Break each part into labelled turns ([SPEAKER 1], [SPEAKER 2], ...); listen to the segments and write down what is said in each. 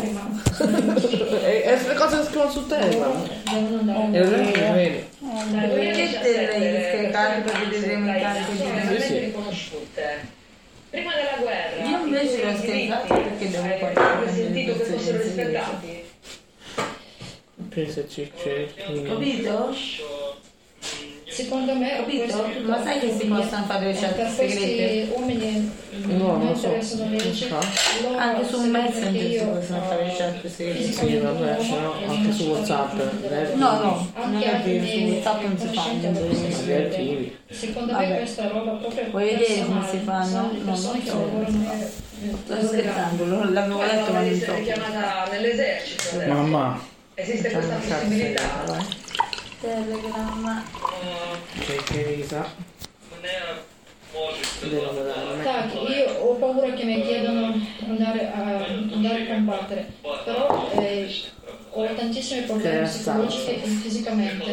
[SPEAKER 1] rimangono
[SPEAKER 2] E, e le cose che scrivono
[SPEAKER 1] devono andare
[SPEAKER 2] E vedi, vedi.
[SPEAKER 3] Che te devi scaricare per vedere aumentare
[SPEAKER 4] sono
[SPEAKER 3] così?
[SPEAKER 4] veramente riconosciute. Prima della guerra,
[SPEAKER 3] Io invece l'ho
[SPEAKER 4] diritti,
[SPEAKER 3] scaricato perché devo guardare
[SPEAKER 4] mai sentito che
[SPEAKER 3] le
[SPEAKER 4] fossero
[SPEAKER 3] di
[SPEAKER 4] rispettati?
[SPEAKER 2] Pensa cerchi.
[SPEAKER 3] Capito?
[SPEAKER 1] Secondo me
[SPEAKER 3] Capito? Ma sai che si possono fare le chat segrete?
[SPEAKER 1] uomini
[SPEAKER 2] No,
[SPEAKER 1] non
[SPEAKER 2] non so.
[SPEAKER 1] loro
[SPEAKER 3] Anche su Messenger si possono fare le chat segrete.
[SPEAKER 2] Sì, vabbè, se no anche su WhatsApp.
[SPEAKER 3] No, no, non è vero, su WhatsApp non si fanno.
[SPEAKER 2] Gli archivi.
[SPEAKER 1] secondo me questa roba proprio
[SPEAKER 3] Vuoi vedere come si fanno? No, non so. Sto scherzando, l'avevo
[SPEAKER 4] Poi
[SPEAKER 3] letto ma non so.
[SPEAKER 4] chiamata nell'esercito.
[SPEAKER 2] Mamma.
[SPEAKER 4] Esiste questa possibilità?
[SPEAKER 3] Telegramma.
[SPEAKER 2] Guardare.
[SPEAKER 1] Tac, io ho paura che mi chiedano andare a, andare a combattere, però eh, ho tantissimi problemi psicologici e fisicamente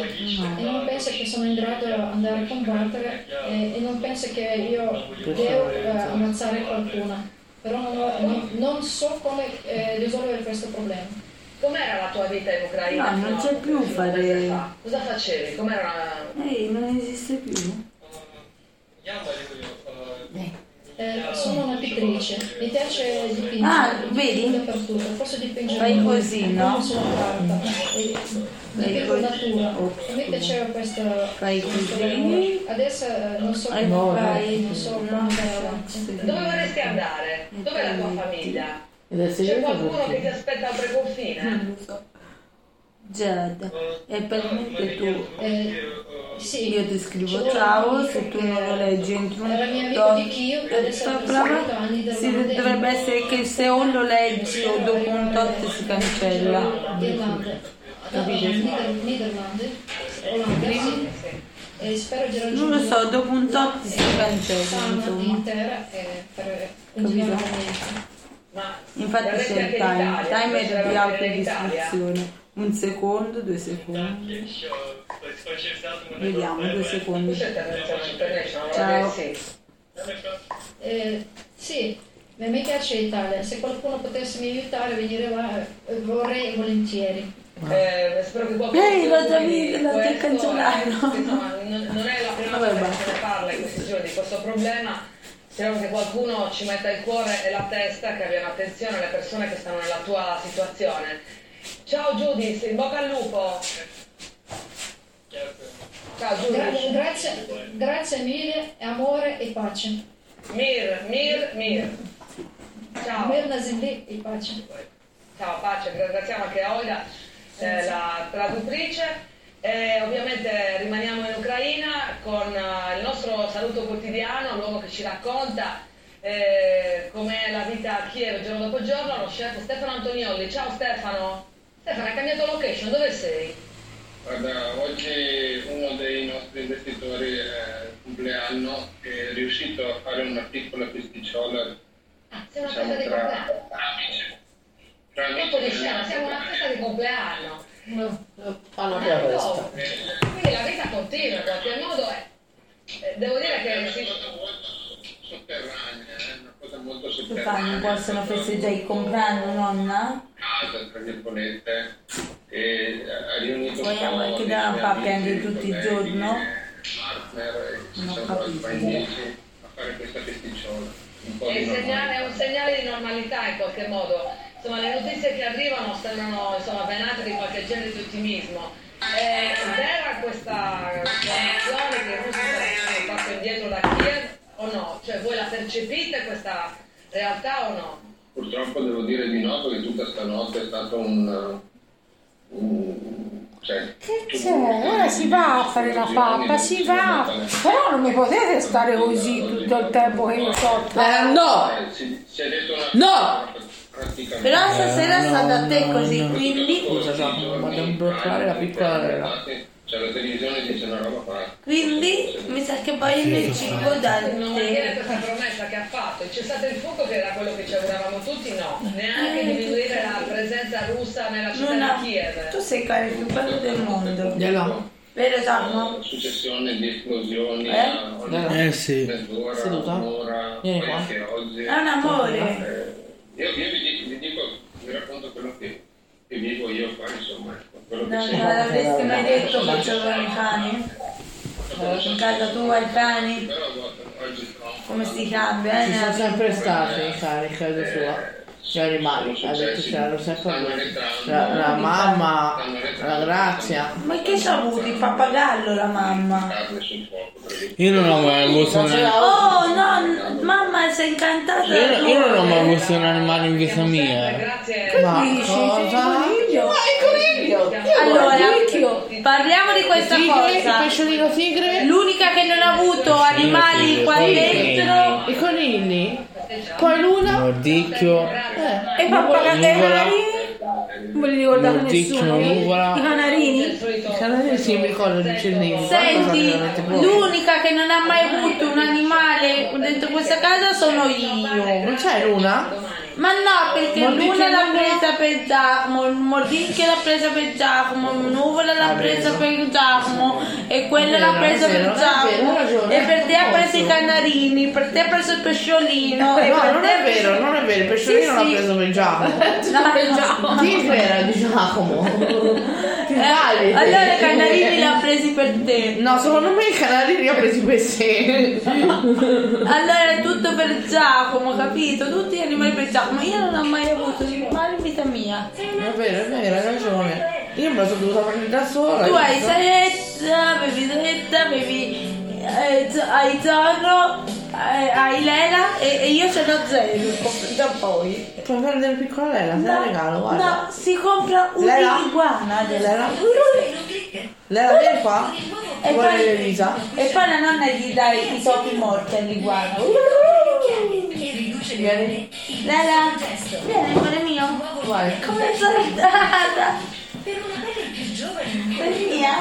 [SPEAKER 1] e non penso che sono in grado di andare a combattere e, e non penso che io devo eh, ammazzare qualcuno, però non, ho- non- non so come eh, risolvere questo problema.
[SPEAKER 4] Com'era la tua vita in Ucraina?
[SPEAKER 3] No, non c'è più fare-
[SPEAKER 4] fa? Cosa facevi? Com'era
[SPEAKER 3] Ehi, non esiste più.
[SPEAKER 1] Eh, sono una pittrice, mi piace dipingere,
[SPEAKER 3] Ah, vedi?
[SPEAKER 1] dappertutto, posso dipingere
[SPEAKER 3] Fai così, no?
[SPEAKER 1] anche sulla carta, e dipingo
[SPEAKER 3] così.
[SPEAKER 1] natura, me piaceva questa,
[SPEAKER 3] Fai
[SPEAKER 1] questo
[SPEAKER 3] così.
[SPEAKER 1] adesso eh, non so
[SPEAKER 3] Fai
[SPEAKER 1] come fai, non so come andare avanti.
[SPEAKER 4] Dove vorresti andare? Dov'è la tua famiglia? C'è qualcuno che ti aspetta al preconfine?
[SPEAKER 3] Non lo so. Giada, e per me che tu
[SPEAKER 1] Eh, sì,
[SPEAKER 3] io ti scrivo ciao, se tu non lo leggi entro un tot-
[SPEAKER 1] di Kiev, adesso ha
[SPEAKER 3] Brava.
[SPEAKER 1] 38 anni del
[SPEAKER 3] Sì,
[SPEAKER 1] Nord.
[SPEAKER 3] dovrebbe essere che se o lo leggi o dopo un tot si cancella. Capito? Non lo so, dopo un tot si cancella, insomma.
[SPEAKER 1] intera eh, per continuare
[SPEAKER 3] Capito?
[SPEAKER 4] Ma
[SPEAKER 3] Infatti c'è il timer,
[SPEAKER 4] l'Italia,
[SPEAKER 3] timer di autodistruzione. Un secondo, due secondi. Vediamo, due secondi. Ciao.
[SPEAKER 1] Eh, sì, a me piace l'Italia, se qualcuno potesse mi aiutare a venire eh, vorrei volentieri.
[SPEAKER 4] Eh, spero che qualcuno
[SPEAKER 3] Ehi, già
[SPEAKER 4] questo,
[SPEAKER 3] cancellato.
[SPEAKER 4] eh, insomma, non, è la prima volta che parla in questi giorni di questo problema speriamo che qualcuno ci metta il cuore e la testa, che abbiano attenzione alle persone che stanno nella tua situazione. Ciao Judith, in bocca al lupo! Ciao Judith.
[SPEAKER 1] Gra- grazie, grazie mille, amore e pace.
[SPEAKER 4] Mir, mir, mir. Ciao.
[SPEAKER 1] Mir Zilli e pace.
[SPEAKER 4] Ciao, pace, ringraziamo anche Oida, eh, la traduttrice. E ovviamente rimaniamo in Ucraina con eh, il nostro saluto quotidiano, l'uomo che ci racconta eh, com'è la vita a Kiev giorno dopo giorno, lo chef Stefano Antoniolli. Ciao Stefano. Stefano, hai cambiato location, dove sei?
[SPEAKER 5] Guarda, oggi uno dei nostri investitori è il compleanno è riuscito a fare una piccola pisticciola
[SPEAKER 4] Ah, una
[SPEAKER 5] diciamo,
[SPEAKER 4] di
[SPEAKER 5] tra,
[SPEAKER 4] compleanno.
[SPEAKER 5] tra amici. Tra amici
[SPEAKER 4] siamo una festa di compleanno.
[SPEAKER 2] Fanno
[SPEAKER 4] Ah, no.
[SPEAKER 2] resta.
[SPEAKER 4] Quindi la vita continua in qualche modo. È, eh, devo dire
[SPEAKER 5] È
[SPEAKER 4] che
[SPEAKER 5] una
[SPEAKER 4] si,
[SPEAKER 5] cosa molto sotterranea, è una cosa molto
[SPEAKER 3] Che
[SPEAKER 5] sotterranea.
[SPEAKER 3] fanno? Possono festeggiare il compleanno, nonna?
[SPEAKER 5] casa, tra virgolette, e ha riunito
[SPEAKER 3] Vogliamo
[SPEAKER 5] solo
[SPEAKER 3] che
[SPEAKER 5] dei
[SPEAKER 3] da papà prende tutti i giorni?
[SPEAKER 5] partner, e
[SPEAKER 3] Non capito.
[SPEAKER 5] a fare questa po'
[SPEAKER 4] è, è un segnale di normalità in qualche modo. Insomma, le notizie che arrivano sembrano insomma, venate di qualche genere di ottimismo. È vera questa informazione che i russi fatto indietro da Kiev o no? Cioè voi la percepite questa realtà o no?
[SPEAKER 5] Purtroppo devo dire di no perché tutta stanotte è stato un, un- Cioè,
[SPEAKER 6] Che c'è? Ora si va a fare la pappa, si va. Però non mi potete stare così tutto il tempo che io sto.
[SPEAKER 2] Eh, no!
[SPEAKER 5] Eh,
[SPEAKER 2] No!
[SPEAKER 3] Però stasera è stata a te così, quindi,
[SPEAKER 2] Scusa, Giacomo, ma devo bloccare la piccola Lela.
[SPEAKER 5] Cioè la televisione dice una roba fatta.
[SPEAKER 3] quindi mi sa che vogliono il cibo da
[SPEAKER 4] Non
[SPEAKER 3] te.
[SPEAKER 4] questa promessa che ha fatto. Il cessate il fuoco che era quello che ci auguravamo tutti, no. Neanche diminuire la presenza russa nella città
[SPEAKER 3] Non
[SPEAKER 4] di Kiev.
[SPEAKER 3] Tu sei il più bello del mondo.
[SPEAKER 2] Gliela.
[SPEAKER 3] Vero Giacomo?
[SPEAKER 5] Successione di esplosioni
[SPEAKER 3] Eh?
[SPEAKER 5] a
[SPEAKER 7] Eh sì.
[SPEAKER 5] mezz'ora,
[SPEAKER 2] Seduta?
[SPEAKER 5] un'ora,
[SPEAKER 2] Vieni
[SPEAKER 5] poi
[SPEAKER 2] qua.
[SPEAKER 5] anche oggi.
[SPEAKER 3] È un amore.
[SPEAKER 5] Eh, io, io vi, dico, vi dico, vi racconto quello che, che vivo io qua, insomma, ecco, quello che
[SPEAKER 3] Non
[SPEAKER 5] sento.
[SPEAKER 3] l'avresti mai detto che c'erano i cani? In casa tua
[SPEAKER 5] oggi no.
[SPEAKER 3] Come si cambia, eh?
[SPEAKER 2] Ci sono sempre stati in casa, in casa sua. Gli animali, ha detto c'erano sempre. La, la mamma, la Grazia.
[SPEAKER 3] Ma che c'ha avuto il pappagallo la mamma?
[SPEAKER 7] Io non ho mai avuto un
[SPEAKER 2] l'ha
[SPEAKER 3] Oh no, mamma si è incantata.
[SPEAKER 7] io, io non ho mai avuto un animale in vita mia.
[SPEAKER 2] Ma cosa? Ma il coniglio!
[SPEAKER 3] Allora, parliamo di questa
[SPEAKER 2] Tigre, il
[SPEAKER 3] cosa.
[SPEAKER 2] pesciolino tigre?
[SPEAKER 3] L'unica che non ha avuto animali qua dentro
[SPEAKER 2] I conigli? Poi Luna?
[SPEAKER 7] Mordicchio,
[SPEAKER 3] e pappagalli e canarini. Non me li ricordate
[SPEAKER 7] Mordicchio,
[SPEAKER 3] nessuno.
[SPEAKER 7] nuvola.
[SPEAKER 3] I canarini.
[SPEAKER 2] I canari sì, mi ricordo di Cernini.
[SPEAKER 3] Senti, l'unica che non ha mai avuto un animale dentro questa casa sono io.
[SPEAKER 2] Non c'è Luna?
[SPEAKER 3] Ma no, perché
[SPEAKER 2] Mordicchio
[SPEAKER 3] l'una l'ha presa per Giacomo, il mordicchio l'ha presa per Giacomo, nuvola l'ha
[SPEAKER 2] Ha
[SPEAKER 3] presa per Giacomo e quella l'ha presa per Giacomo e per te ha preso i canarini, per te ha preso il pesciolino
[SPEAKER 2] No, non è vero, non è vero, il pesciolino
[SPEAKER 3] Sì,
[SPEAKER 2] l'ha
[SPEAKER 3] sì.
[SPEAKER 2] preso per Giacomo.
[SPEAKER 3] No, per Giacomo.
[SPEAKER 2] Tigre era di Giacomo.
[SPEAKER 3] Eh, allora i canarini li ha presi per te.
[SPEAKER 2] No, secondo me i canari li ha presi per sé.
[SPEAKER 3] Allora è tutto per Giacomo, capito? Tutti gli animali per Giacomo. Io non ho mai avuto animali in vita mia.
[SPEAKER 2] È vero, è vero, hai ragione. Io me la sono dovuta prendere da sola.
[SPEAKER 3] Tu hai Saretta, avevi eh, Z- hai Zorro, eh, hai Lela e, e io ce l'ho zero da poi.
[SPEAKER 2] Puoi prendere piccola Lela, te la regalo, guarda.
[SPEAKER 3] No, si compra un'iguana adesso.
[SPEAKER 2] Lela? Lela, vieni qua.
[SPEAKER 3] E
[SPEAKER 2] Vuole
[SPEAKER 3] poi, e poi la nonna gli dà i topi morti all'iguana.
[SPEAKER 2] Vieni.
[SPEAKER 3] Lela, vieni amore mio.
[SPEAKER 2] Vai.
[SPEAKER 3] Come sei stata? È mia?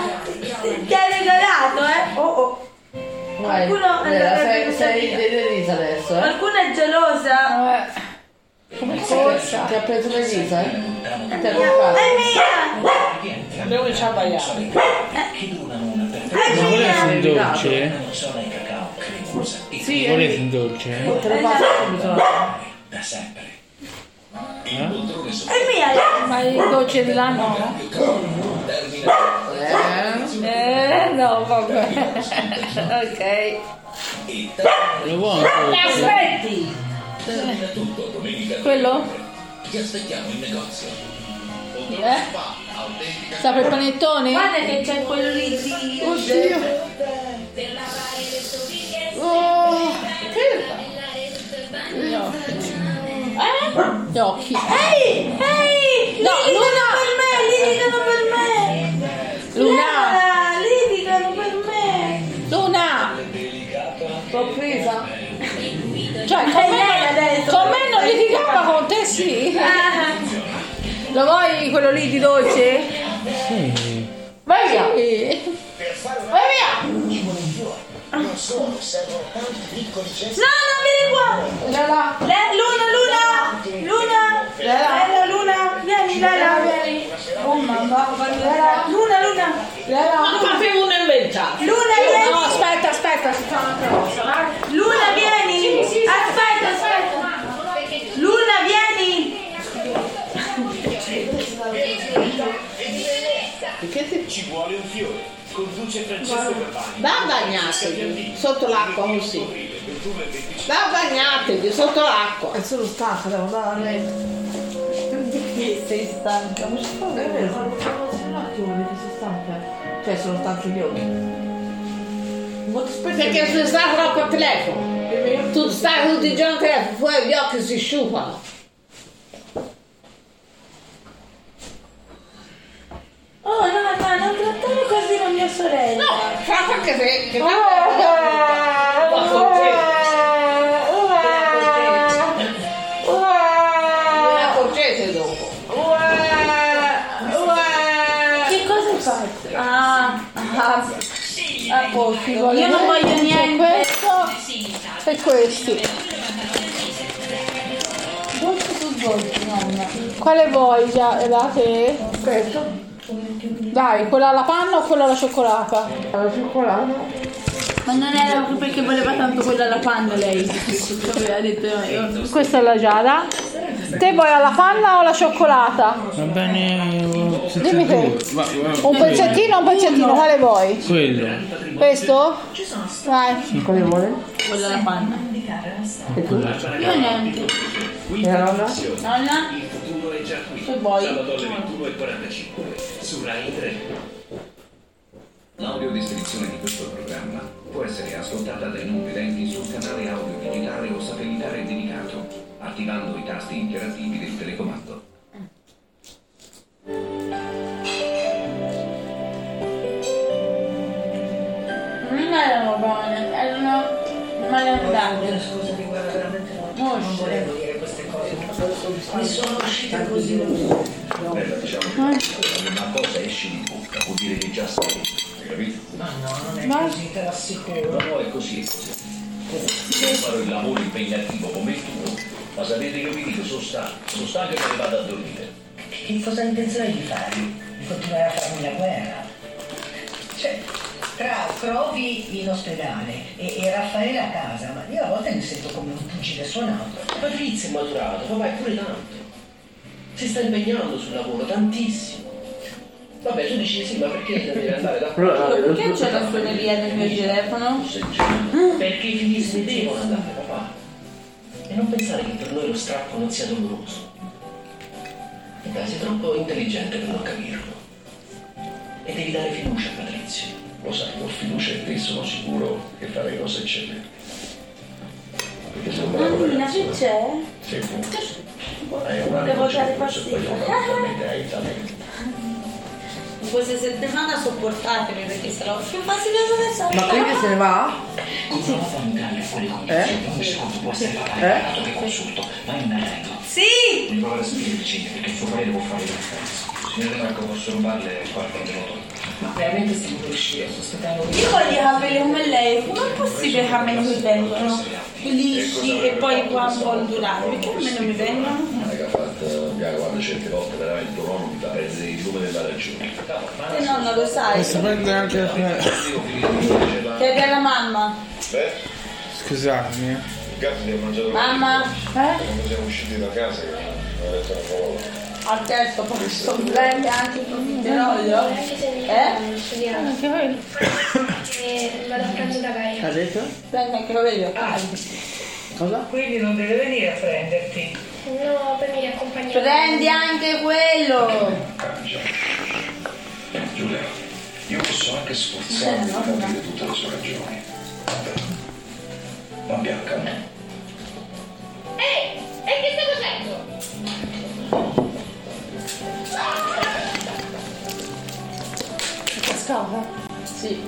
[SPEAKER 3] Ti ha regalato, eh? Oh oh. Qualcuno-
[SPEAKER 2] sei,
[SPEAKER 3] eh,
[SPEAKER 2] sei di Elisa adesso, eh?
[SPEAKER 3] Qualcuno è gelosa?
[SPEAKER 6] Come
[SPEAKER 2] Forse ti ha preso l'Elisa, eh? Ti ha
[SPEAKER 3] È
[SPEAKER 2] comprato.
[SPEAKER 3] mia!
[SPEAKER 2] Devo cominciare a baiare.
[SPEAKER 3] È
[SPEAKER 7] ma volete un dolce?
[SPEAKER 2] Sì,
[SPEAKER 7] Volete
[SPEAKER 2] eh,
[SPEAKER 7] un dolce?
[SPEAKER 2] te lo passo subito.
[SPEAKER 3] È mia!
[SPEAKER 6] Ma il dolce di là no?
[SPEAKER 2] Eh?
[SPEAKER 6] No, vabbè. ok.
[SPEAKER 7] Lo vuoi?
[SPEAKER 3] Aspetti!
[SPEAKER 6] Quello? Eh? Sta per il panettone?
[SPEAKER 3] Guarda che c'è quello lì di...
[SPEAKER 2] Oddio. Oh,
[SPEAKER 3] Eh?
[SPEAKER 6] Gli occhi.
[SPEAKER 3] Ehi! Ehi!
[SPEAKER 6] No,
[SPEAKER 3] litigano
[SPEAKER 6] Luna!
[SPEAKER 3] per me!
[SPEAKER 6] Sì.
[SPEAKER 3] Ah,
[SPEAKER 6] Lo vuoi quello lì di dolce?
[SPEAKER 7] Sì.
[SPEAKER 6] Vai via! Vai via!
[SPEAKER 3] No, non vieni qua!
[SPEAKER 2] Lela,
[SPEAKER 3] Le- Luna, Luna! Luna! Luna, Luna! Vieni, Lela, vieni! Oh mamma! Lela, Luna, Luna!
[SPEAKER 2] Lela.
[SPEAKER 3] Luna, vieni!
[SPEAKER 6] No, aspetta, aspetta, si fa un'altra cosa.
[SPEAKER 3] Luna, vieni! Aspetta!
[SPEAKER 8] Ci vuole un fiore. Conduce Francesco Garbani.
[SPEAKER 2] Va bagnatevi sotto l'acqua così. Va bagnatevi sotto l'acqua. È solo stanca, devo andare a letto.
[SPEAKER 3] Sei stanca, ma ci fa
[SPEAKER 2] È vero, sono sono stanca. Cioè sono stanchi gli occhi.
[SPEAKER 9] Perché sei stato troppo al telefono. Tu stai tutti i giorni al telefono, poi gli occhi si sciupano.
[SPEAKER 3] Oh no, no, mia sorella.
[SPEAKER 2] Fa anche te, che
[SPEAKER 6] Eh,
[SPEAKER 2] Non accorgete dopo.
[SPEAKER 3] Che cosa hai fatto? Ah, ah,
[SPEAKER 6] vuole
[SPEAKER 3] Io non voglio niente.
[SPEAKER 6] questo e questi.
[SPEAKER 3] Dolce su dolce, nonna.
[SPEAKER 6] Quale vuoi già? Da te?
[SPEAKER 2] Questo?
[SPEAKER 6] Dai, quella alla panna o quella alla cioccolata?
[SPEAKER 2] Alla cioccolata?
[SPEAKER 3] Ma non era proprio perché voleva tanto quella alla panna lei. Aveva detto io.
[SPEAKER 6] Questa è la Giada. Te vuoi alla panna o alla cioccolata?
[SPEAKER 7] Va bene.
[SPEAKER 6] Dimmi te.
[SPEAKER 7] Va- va-
[SPEAKER 6] Un pezzettino o un pezzettino? Quale vuoi?
[SPEAKER 7] Quello.
[SPEAKER 6] Questo? Vai.
[SPEAKER 2] Quale vuole?
[SPEAKER 3] Quella alla panna.
[SPEAKER 2] E tu?
[SPEAKER 3] Io niente.
[SPEAKER 2] E la nonna?
[SPEAKER 3] Nonna?
[SPEAKER 8] È già qui. Sabato alle 21.45 su Rai 3.
[SPEAKER 10] L'audiodescrizione di questo programma può essere ascoltata dai non vedenti sul canale audio digitale o satellitare dedicato, attivando i tasti interattivi del telecomando.
[SPEAKER 3] Non erano buone, erano malandate. Mosce.
[SPEAKER 11] Mi sono uscita così.
[SPEAKER 10] Bella, diciamo che quando una cosa esce di bocca vuol dire che già stai, hai capito?
[SPEAKER 11] Ma no, non è
[SPEAKER 6] Vai.
[SPEAKER 11] così, te l'assicuro.
[SPEAKER 10] No, no, è così, è così. Io farò il lavoro impegnativo come il tuo, ma sapete che vi dico, sono stanco, sono stanco e me ne vado a dormire.
[SPEAKER 11] Che cosa intenzionai di fare? Di continuare a farmi la guerra? Cioè, tra Crovi in ospedale e, e Raffaele a casa, ma io a volte mi sento come un pugile suonato.
[SPEAKER 12] Patrizia è maturato, papà è pure tanto. Si sta impegnando sul lavoro, tantissimo. Vabbè, tu dici sì, ma perché deve andare da
[SPEAKER 3] Perché c'è la suoneria nel mio telefono?
[SPEAKER 12] Perché i figli devono andare, papà. E non pensare che per noi lo strappo non sia doloroso. E dai, sei troppo intelligente per non capirlo. E devi dare fiducia.
[SPEAKER 10] Lo sai, ho fiducia in te, sono sicuro che farai cose eccellenti. Perché un bravo
[SPEAKER 3] Mammina, che c'è?
[SPEAKER 10] Sei tu. Hai un
[SPEAKER 3] Devo fastidio.
[SPEAKER 10] fondamentalmente hai talento.
[SPEAKER 3] In queste settimane sopportatemi perché sarò più fastidiosa adesso.
[SPEAKER 2] Ma quindi se ne va? Eh?
[SPEAKER 10] Essere
[SPEAKER 2] Eh?
[SPEAKER 10] che consulto, vai in arredo.
[SPEAKER 3] Sì!
[SPEAKER 10] Devi provare a spiegarci perché suo padre può fare la differenza. Signore Marco, posso rubarle qualche minuto?
[SPEAKER 11] Ma veramente stiamo per uscire, sto aspettando
[SPEAKER 3] Io voglio i capelli come lei, com'è possibile che a me non mi vengono? Lisci e poi qua un po' ondulati, perché a me non mi vengono?
[SPEAKER 10] È che ha Bianca, quando certe volte veramente l'uomo mi fa perdere il lume della ragione.
[SPEAKER 3] E nonna lo sai.
[SPEAKER 7] Posso prendere anche la
[SPEAKER 3] Chiedi alla mamma.
[SPEAKER 10] Beh,
[SPEAKER 7] Scusatemi. eh.
[SPEAKER 10] il gatto ti ha mangiato
[SPEAKER 3] Mamma, eh?
[SPEAKER 10] Quando siamo usciti da casa, che non ho detto una parola.
[SPEAKER 3] Al testo posso prendere anche il profiterolio? Eh?
[SPEAKER 6] Anche quello.
[SPEAKER 13] vado a pranzo da Gaia.
[SPEAKER 2] Ha detto?
[SPEAKER 3] Prendi anche quello.
[SPEAKER 2] Cosa?
[SPEAKER 11] Quindi non deve venire a prenderti.
[SPEAKER 13] No, poi mi riaccompagna.
[SPEAKER 3] Prendi anche quello.
[SPEAKER 10] Giulia, io posso anche sforzarmi di capire tutte le sue ragioni. Ma Bianca no.
[SPEAKER 13] Ehi, e che stai facendo?
[SPEAKER 3] Cascata? Sì.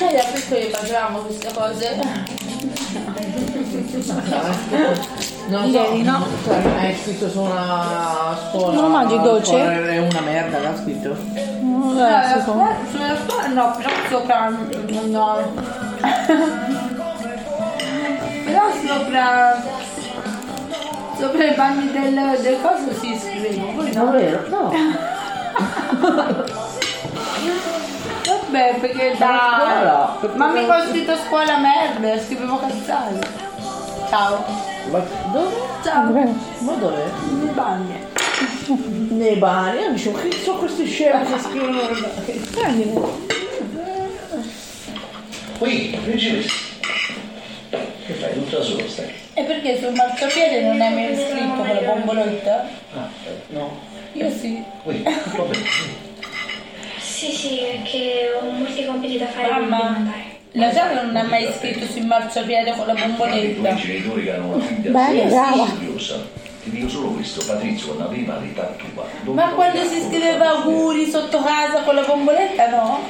[SPEAKER 3] Noi da piccoli facevamo queste cose.
[SPEAKER 2] Non so,
[SPEAKER 6] Ieri, no?
[SPEAKER 2] Cioè, è scritto su una scuola.
[SPEAKER 6] Non mangi dolce?
[SPEAKER 2] È una merda, l'ha scritto.
[SPEAKER 6] No,
[SPEAKER 3] scuola, sulla scuola no, però sopra no. Però sopra sopra i panni del, del coso si scrive, poi no.
[SPEAKER 2] Davvero? No.
[SPEAKER 3] Vabbè, perché da.
[SPEAKER 2] scuola? Perché
[SPEAKER 3] Ma mi ho scritto scuola merda, scrivevo cazzate. Ciao.
[SPEAKER 2] Ma dove?
[SPEAKER 3] Ciao.
[SPEAKER 2] Ma dove?
[SPEAKER 3] Nei bagni.
[SPEAKER 2] Nei bani. Io dicevo, che sono questi scemi che scrivono.
[SPEAKER 10] Qui, principessa. Che fai? Tutta sola stai?
[SPEAKER 3] E perché sul marciapiede non hai mai scritto con la bomboletta?
[SPEAKER 10] Ah, eh, no.
[SPEAKER 3] Io sì.
[SPEAKER 10] Qui, tutto bene.
[SPEAKER 13] Sì, sì, perché ho molti compiti da fare.
[SPEAKER 3] Mamma, la Giada non ha mai scritto sul marciapiede con la
[SPEAKER 10] I tuoi
[SPEAKER 3] bomboletta.
[SPEAKER 10] genitori che hanno una figlia
[SPEAKER 6] Bene,
[SPEAKER 10] sì,
[SPEAKER 6] brava.
[SPEAKER 10] studiosa. Ti dico solo questo, Patrizio quando aveva l'età tua.
[SPEAKER 3] Ma quando si scriveva auguri sotto casa con la bomboletta no?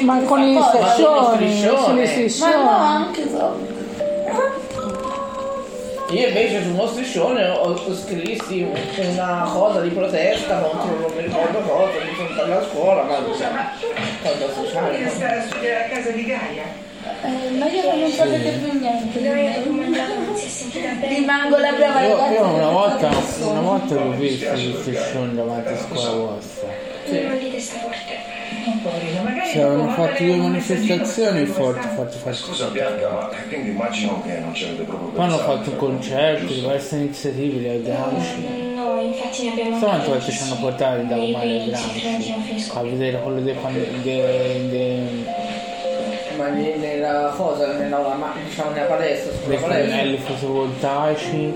[SPEAKER 6] Ma con
[SPEAKER 3] cosa.
[SPEAKER 6] striscioni,
[SPEAKER 3] Ma no, anche so.
[SPEAKER 2] Io invece su uno striscione ho, ho scrissi una cosa di protesta contro non mi ricordo cosa, mi sono andata a scuola, ma non so. Cosa sociale.
[SPEAKER 11] Voglio stare a studiare a casa di Gaia.
[SPEAKER 3] Eh, ma io non sapete più niente. Rimango la brava
[SPEAKER 7] Io,
[SPEAKER 3] ragazza.
[SPEAKER 7] io una volta, una volta l'ho visto gli striscioni davanti a scuola vostra.
[SPEAKER 13] Non dite sta forte.
[SPEAKER 7] Si avevano fatto due manifestazioni forti, forti, forti.
[SPEAKER 10] Scusa Bianca, ma quindi immagino che non ci avete proprio
[SPEAKER 7] Poi hanno fatto un concerto, diverse iniziative, le Gramsci.
[SPEAKER 13] No, infatti ne abbiamo
[SPEAKER 7] Quante volte ci hanno portato da
[SPEAKER 13] Nei
[SPEAKER 7] Romano
[SPEAKER 13] primi
[SPEAKER 7] e
[SPEAKER 13] Trentino
[SPEAKER 7] Gramsci a vedere quello dei fan- de- de-
[SPEAKER 2] Ma ne- nella cosa, nella, ma- diciamo nella palestra,
[SPEAKER 7] dei
[SPEAKER 2] sulla palestra.
[SPEAKER 7] pannelli fotovoltaici,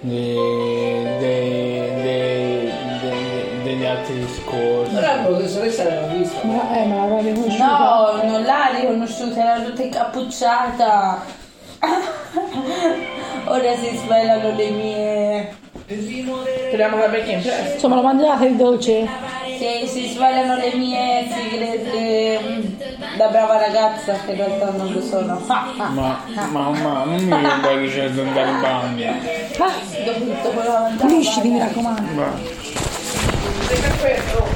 [SPEAKER 7] de- de- de- de- altri discorsi.
[SPEAKER 2] Però la professoressa l'aveva vista.
[SPEAKER 6] Ma, eh, ma l'avrà riconosciuta?
[SPEAKER 3] No, non l'ha riconosciuta, era tutta incappucciata. Ora si svelano le mie.
[SPEAKER 2] Speriamo che la becchi in presto.
[SPEAKER 6] Insomma, lo mangiate il dolce?
[SPEAKER 3] Sì, si svelano le mie segrete mm, da brava ragazza che in realtà non lo sono.
[SPEAKER 7] Ma mamma, non mi ricordo che c'è da andare in bagno.
[SPEAKER 3] Dopo tutto quello che
[SPEAKER 6] mi raccomando.
[SPEAKER 7] Ma- No,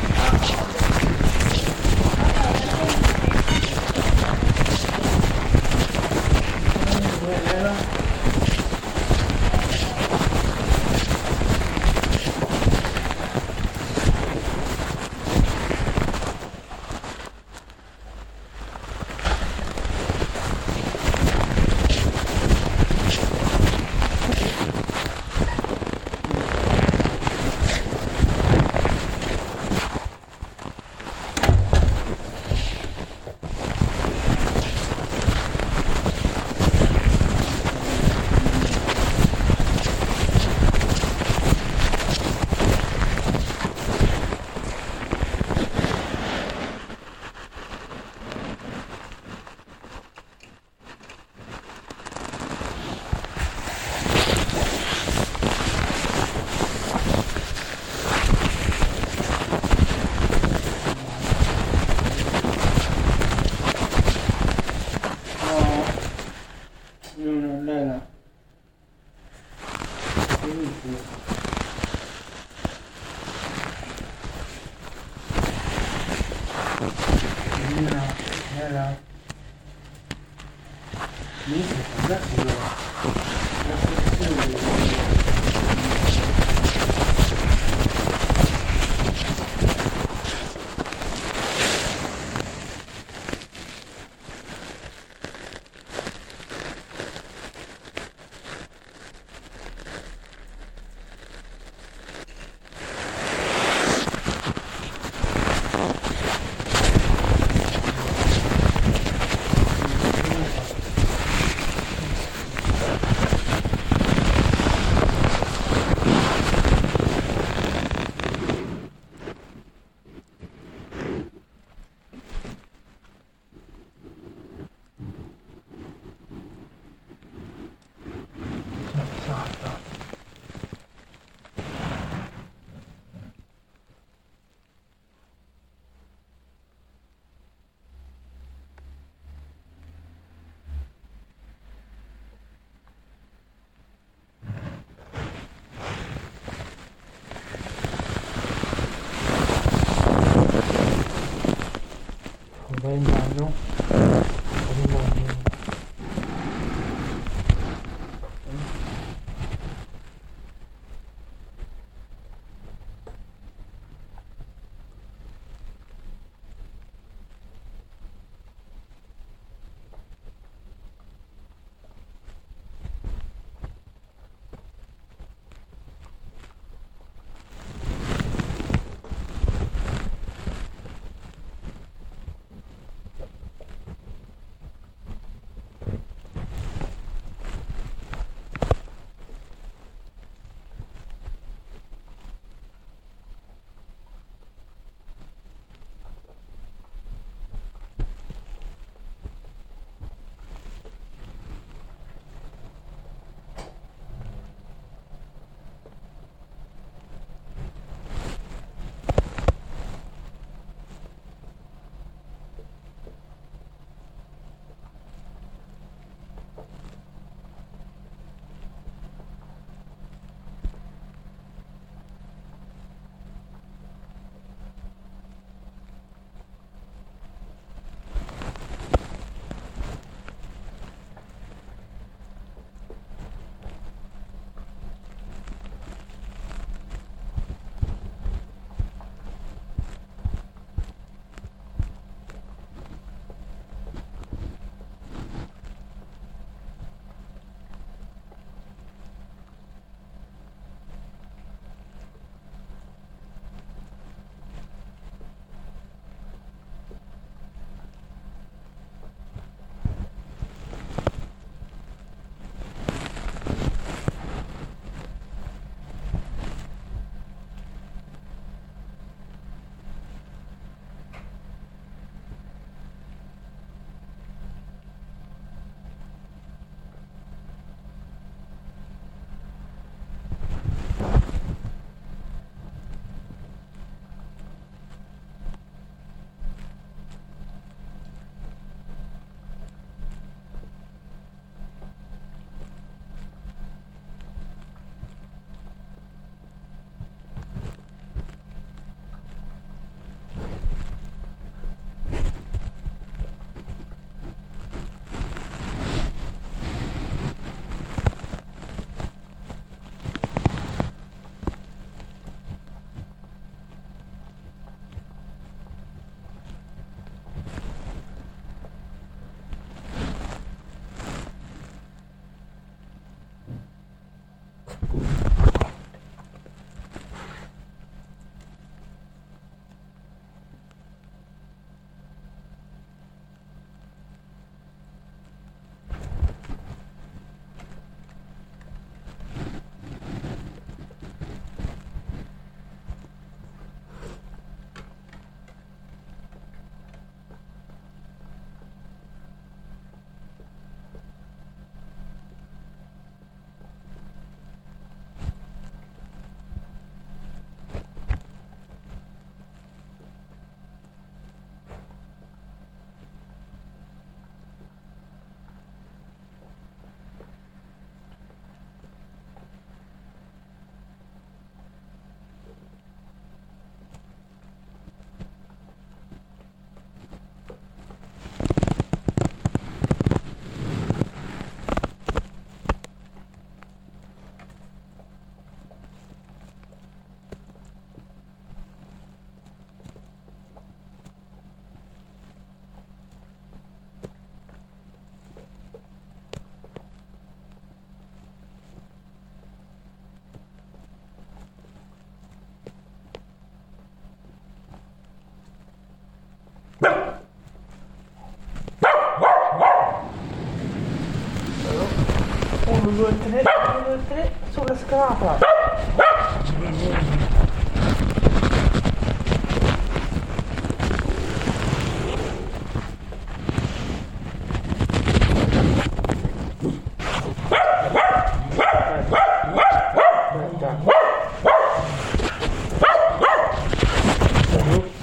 [SPEAKER 14] Papà.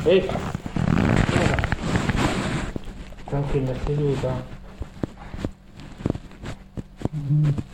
[SPEAKER 14] Ehi. Tranquilla, seduta. Seduta.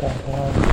[SPEAKER 14] Cầu.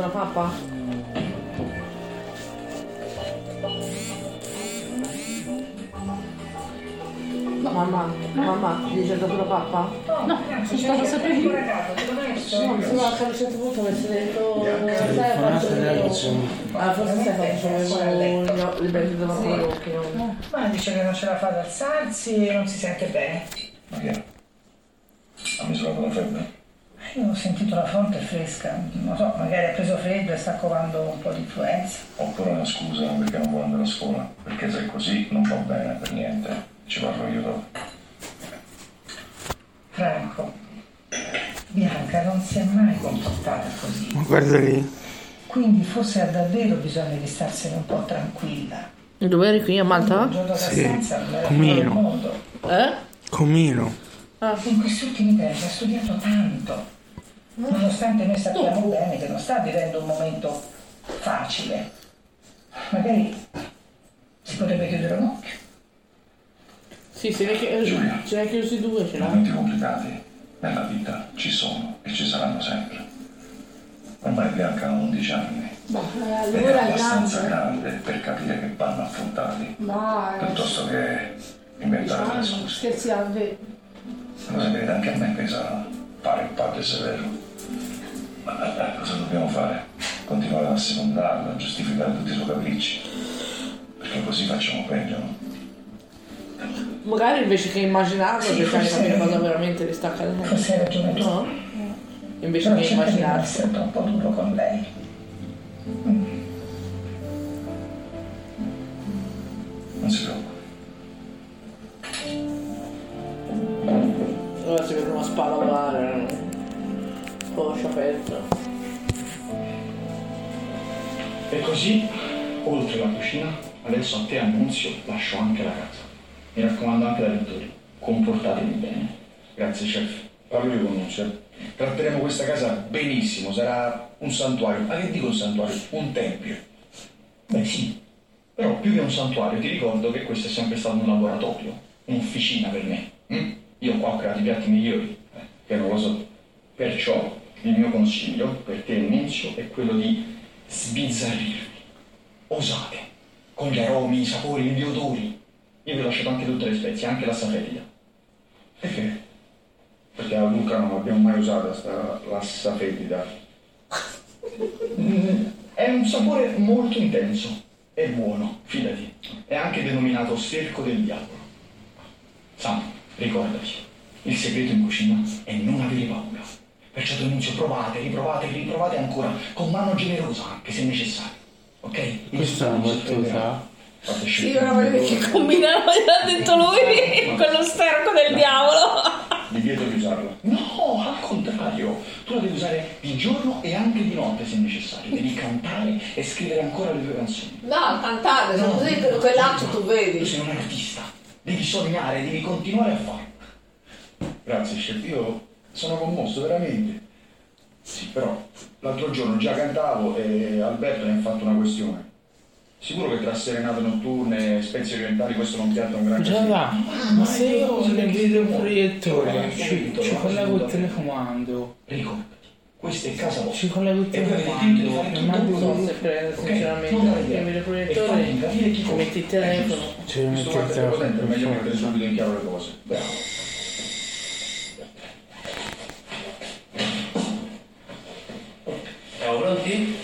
[SPEAKER 2] Ti dato la pappa? Mamma, mamma, gli c'è dato la pappa?
[SPEAKER 6] No, sono stata sempre lì.
[SPEAKER 2] No, sì, ma a un certo punto mi sono detto... Sai,
[SPEAKER 7] telefonato
[SPEAKER 2] faccio-
[SPEAKER 7] insomma.
[SPEAKER 2] Ah, forse Stefano faceva le belli davanti agli occhi, no?
[SPEAKER 11] Ma dice che non ce la fa ad alzarsi e non si sente bene.
[SPEAKER 15] Ma che è? Ha misurato la febbre?
[SPEAKER 11] Io ho sentito la fronte fresca, non so, magari ha preso freddo e sta covando un po' di influenza.
[SPEAKER 15] Oppure una scusa perché non vuole andare a scuola? Perché se è così non va bene per niente. Ci parlo io dopo.
[SPEAKER 11] Franco, Bianca non si è mai comportata così.
[SPEAKER 7] Ma guarda lì.
[SPEAKER 11] Quindi forse ha davvero bisogno di starsene un po' tranquilla.
[SPEAKER 2] Dove eri qui a Malta?
[SPEAKER 7] Sì, Comino.
[SPEAKER 2] Eh?
[SPEAKER 7] Comino.
[SPEAKER 11] In questi ultimi tempi ha studiato tanto. Nonostante noi sappiamo bene che non sta vivendo un momento facile. Magari si potrebbe chiudere un occhio.
[SPEAKER 2] Sì, se ne chiusi, ce ne hai chiusi due, ce l'ha.
[SPEAKER 15] Momenti complicati nella vita ci sono e ci saranno sempre. Ormai Bianca ha 11 anni
[SPEAKER 6] Beh,
[SPEAKER 15] ed è
[SPEAKER 6] allora è
[SPEAKER 15] abbastanza
[SPEAKER 6] grande.
[SPEAKER 15] grande per capire che vanno affrontati
[SPEAKER 6] Dai,
[SPEAKER 15] piuttosto che inventare delle scuse.
[SPEAKER 6] scherziamo.
[SPEAKER 15] Lo sapete, anche a me pesa fare il padre severo. Ma eh, cosa dobbiamo fare? Continuare a secondarla, a giustificare tutti i suoi capricci. Perché così facciamo peggio, no?
[SPEAKER 2] Magari invece che immaginarlo,
[SPEAKER 11] Sì,
[SPEAKER 2] cercare di capire cosa veramente le sta accadendo.
[SPEAKER 11] Forse hai ragione tu.
[SPEAKER 2] No? Invece
[SPEAKER 11] Però
[SPEAKER 2] che
[SPEAKER 11] non
[SPEAKER 2] immaginarsi.
[SPEAKER 11] essere troppo duro con lei.
[SPEAKER 15] Non si preoccupi.
[SPEAKER 2] Ora si vede una spalla ovale, coscia aperta.
[SPEAKER 16] E così, oltre la cucina, adesso a te Annunzio lascio anche la casa. Mi raccomando anche da lettori, comportatevi bene. Grazie chef. Parlo io con Nunzio. Tratteremo questa casa benissimo, sarà un santuario. Ma che dico un santuario? Un tempio. Beh sì, però più che un santuario ti ricordo che questo è sempre stato un laboratorio, un'officina per me. mm? Io qua ho creato i piatti migliori, eh, che non lo so. Perciò il mio consiglio per te Nunzio è quello di sbizzarrirvi. Osate, con gli aromi, i sapori, gli odori. Io vi ho lasciato anche tutte le spezie, anche la safetica. Perché?
[SPEAKER 5] Perché a Luca non abbiamo mai usato sta lassa fetida.
[SPEAKER 16] Mm, È un sapore molto intenso. È buono, fidati. È anche denominato sterco del diavolo. Sam, ricordati, il segreto in cucina è non avere paura. Perciò denunzio, provate, riprovate, riprovate ancora, con mano generosa anche se necessario. Ok?
[SPEAKER 7] Questa è una battuta.
[SPEAKER 16] Fate
[SPEAKER 9] Sì, voglio che combinano, l'ha detto lui, con lo sterco del diavolo.
[SPEAKER 16] Vi chiedo di usarla. No, al contrario. Tu la devi usare di giorno e anche di notte se necessario. Devi cantare e scrivere ancora le tue canzoni.
[SPEAKER 9] No, cantare,
[SPEAKER 16] No.
[SPEAKER 9] così quell'atto tu
[SPEAKER 16] Tu
[SPEAKER 9] vedi.
[SPEAKER 16] sei un artista. Devi sognare, devi continuare a farlo.
[SPEAKER 5] Grazie, chef. Io sono commosso, veramente. Sì, però l'altro giorno già cantavo e Alberto ne ha fatto una questione. Sicuro che tra serenate notturne e spezie orientali questo non piatta un gran
[SPEAKER 7] Già
[SPEAKER 5] casino.
[SPEAKER 7] va, ma se io ho il videoproiettore ci, ci collego il telecomando.
[SPEAKER 16] Ricordati, questa è casa vostra.
[SPEAKER 7] Ci collego il telecomando. Non mando
[SPEAKER 16] voi.
[SPEAKER 2] Se prende
[SPEAKER 16] Ok?
[SPEAKER 2] sinceramente il
[SPEAKER 16] E capire chi
[SPEAKER 2] ci metti il telefono.
[SPEAKER 7] Ci metti
[SPEAKER 5] Questo
[SPEAKER 7] il
[SPEAKER 5] guarda, è
[SPEAKER 7] telefono.
[SPEAKER 5] meglio
[SPEAKER 7] per
[SPEAKER 5] mettere subito in chiaro le cose. Bravo.
[SPEAKER 12] Siamo pronti?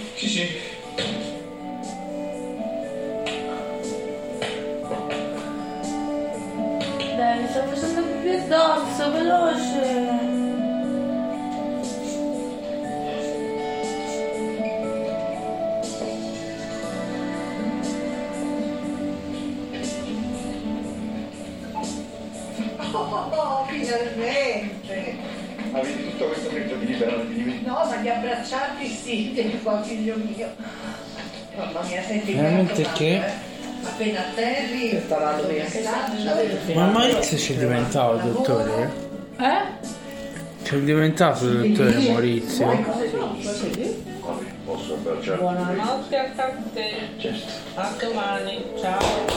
[SPEAKER 11] Del qua figlio mio. Mamma mia, senti
[SPEAKER 7] Veramente che-
[SPEAKER 11] manca, eh. Appena atterri, che.
[SPEAKER 7] Ma Maurizio ci è diventato dottore?
[SPEAKER 6] Eh?
[SPEAKER 7] Ci è diventato dottore Maurizio?
[SPEAKER 5] Posso abbracciarti?
[SPEAKER 9] Buonanotte a te.
[SPEAKER 5] Certo.
[SPEAKER 9] A domani. Ciao.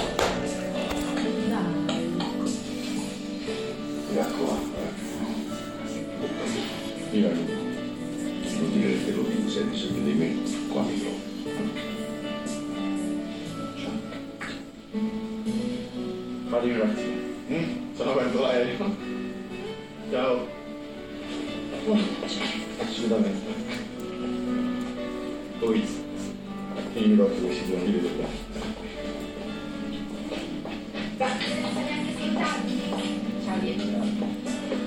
[SPEAKER 5] Mi raccomando. eh. Io aiuto. Non dire che te lo dico. tu sei bisogno di me, qua mi trovo.
[SPEAKER 16] Fatemi partire. Mm? Sono aperto l'aereo. Ciao. Assolutamente. Poi mi ricordo che si devono dire dove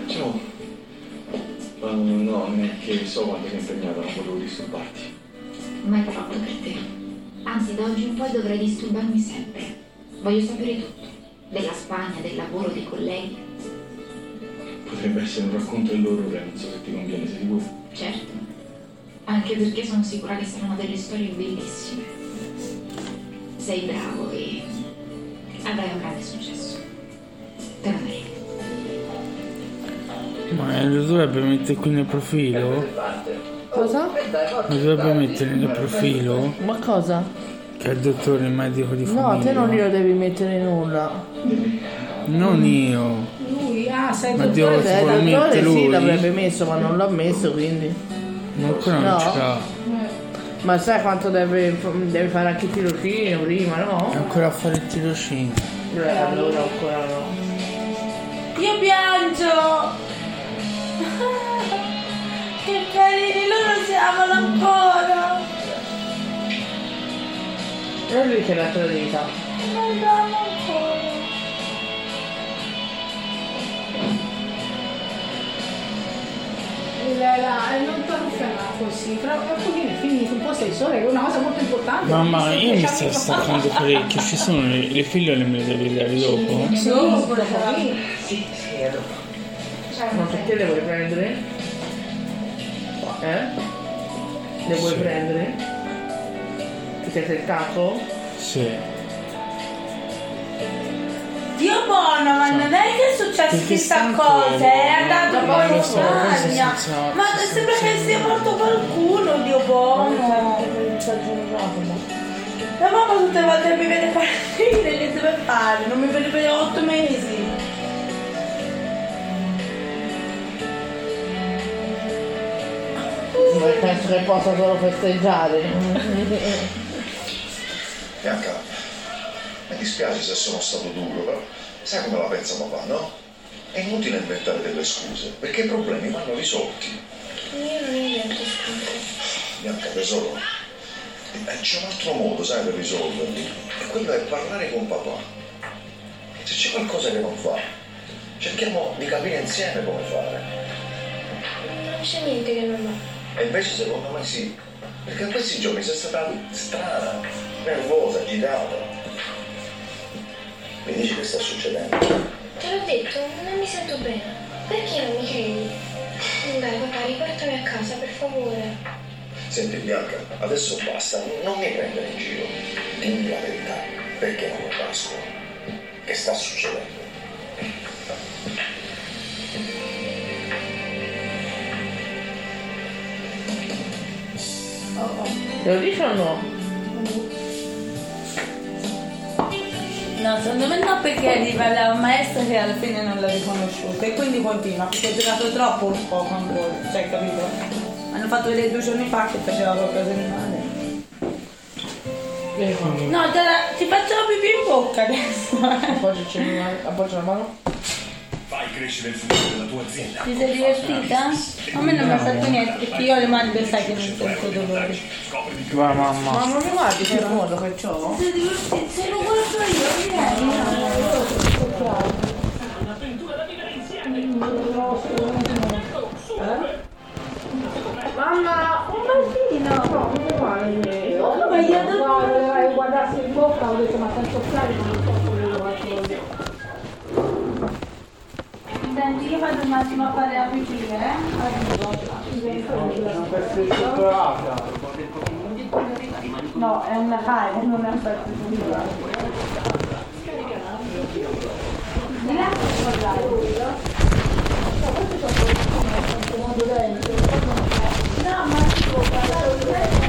[SPEAKER 16] Ciao. Ma no, non è che so quanto sei impegnata, non volevo disturbarti.
[SPEAKER 17] Ma è troppo per te. Anzi, da oggi in poi dovrai disturbarmi sempre. Voglio sapere tutto. Della Spagna, del lavoro, dei colleghi.
[SPEAKER 16] Potrebbe essere un racconto dell'orrore, non so se ti conviene, sei sicuro?
[SPEAKER 17] Certo. Anche perché sono sicura che saranno delle storie bellissime. Sei bravo e avrai un grande successo. Te lo meriti.
[SPEAKER 7] Ma lo dovrebbe mettere qui nel profilo?
[SPEAKER 2] Cosa?
[SPEAKER 7] Lo dovrebbe mettere nel profilo?
[SPEAKER 2] Ma cosa?
[SPEAKER 7] Che è il dottore medico di famiglia.
[SPEAKER 2] No, te non glielo devi mettere nulla.
[SPEAKER 7] Non io.
[SPEAKER 6] Lui, ah, sei
[SPEAKER 7] Ma
[SPEAKER 6] dottore
[SPEAKER 7] Dio,
[SPEAKER 2] Eh,
[SPEAKER 7] vuole
[SPEAKER 2] il
[SPEAKER 7] mettere
[SPEAKER 2] dottore sì
[SPEAKER 7] lui?
[SPEAKER 2] l'avrebbe messo, ma non l'ha messo, quindi.
[SPEAKER 7] Ma ancora non
[SPEAKER 2] No.
[SPEAKER 7] ce l'ha.
[SPEAKER 2] Ma sai quanto deve, deve fare anche il tirocinio prima, no?
[SPEAKER 7] È ancora a fare il tirocinio.
[SPEAKER 2] Eh, allora ancora no.
[SPEAKER 3] Io piango! Che carini, loro si amano ancora!
[SPEAKER 2] E lui che l'ha tradita.
[SPEAKER 3] Non l'amo ancora!
[SPEAKER 6] La, eh, non lo ferma così, però un pochino è finito, un po' sei sole, che è una cosa molto importante.
[SPEAKER 7] Mamma, io mi sto stancando parecchio. Ci sono le, le figliole me le devi dare dopo?
[SPEAKER 6] Sì, dopo
[SPEAKER 2] Sì, sì, è dopo. Ma perché le vuoi prendere? Eh? Le vuoi
[SPEAKER 7] Sì.
[SPEAKER 2] prendere? Ti sei seccato?
[SPEAKER 7] Sì.
[SPEAKER 3] Dio buono, ma non è che è successo
[SPEAKER 7] Perché
[SPEAKER 3] chissà
[SPEAKER 7] stanco
[SPEAKER 3] cosa, è
[SPEAKER 7] ero.
[SPEAKER 3] andato poi in
[SPEAKER 7] lo so, cosa
[SPEAKER 3] Spagna.
[SPEAKER 7] senza-
[SPEAKER 3] Ma sembra che sia morto qualcuno, Dio buono. La mamma tutte le volte mi vede partire, che deve fare? Non mi vede per otto mesi.
[SPEAKER 2] Penso che possa solo festeggiare.
[SPEAKER 15] Bianca, mi dispiace se sono stato duro, però sai come la pensa papà, no? È inutile inventare delle scuse, perché i problemi vanno risolti.
[SPEAKER 13] Io non invento scuse.
[SPEAKER 15] Bianca, tesoro, eh, c'è un altro modo, sai, per risolverli. E quello è parlare con papà. Se c'è qualcosa che non fa, cerchiamo di capire insieme come fare.
[SPEAKER 13] Non c'è niente che non va.
[SPEAKER 15] E invece secondo me sì, perché in questi giorni sei stata strana, nervosa, agitata. Mi dici che sta succedendo?
[SPEAKER 13] Te l'ho detto, non mi sento bene. Perché non mi credi? Dai papà, riportami a casa, per favore.
[SPEAKER 15] Senti Bianca, adesso basta, non mi prendere in giro. Dimmi la verità, perché non a scuola? Che sta succedendo?
[SPEAKER 2] Te lo dici o no?
[SPEAKER 3] No, secondo me no perché arriva la maestra che alla fine non l'ha riconosciuta e quindi continua, perché è durato troppo un po' quando, cioè capito? Hanno fatto vedere due giorni fa che faceva qualcosa di male. No, te la- ti faccio la pipì in bocca adesso. eh.
[SPEAKER 2] Appoggia la mano.
[SPEAKER 8] Fai crescere il futuro della tua azienda.
[SPEAKER 3] Ti sei divertita? A me non mi ha fatto niente perché io le mani lo sai che non sento dolore.
[SPEAKER 7] Va mamma.
[SPEAKER 2] Ma non mi guardi che modo
[SPEAKER 3] divertita? Se lo guardo io,
[SPEAKER 6] Mamma, un bambino! No, non guardi.
[SPEAKER 3] No, ma io non-
[SPEAKER 6] Guarda, guardarsi in bocca, ho detto ma tanto fare ma non so come lo faccio.
[SPEAKER 3] Senti, io vado un attimo a fare la pipì, eh? No, è una cara, non è un pezzo di Di là, No, ma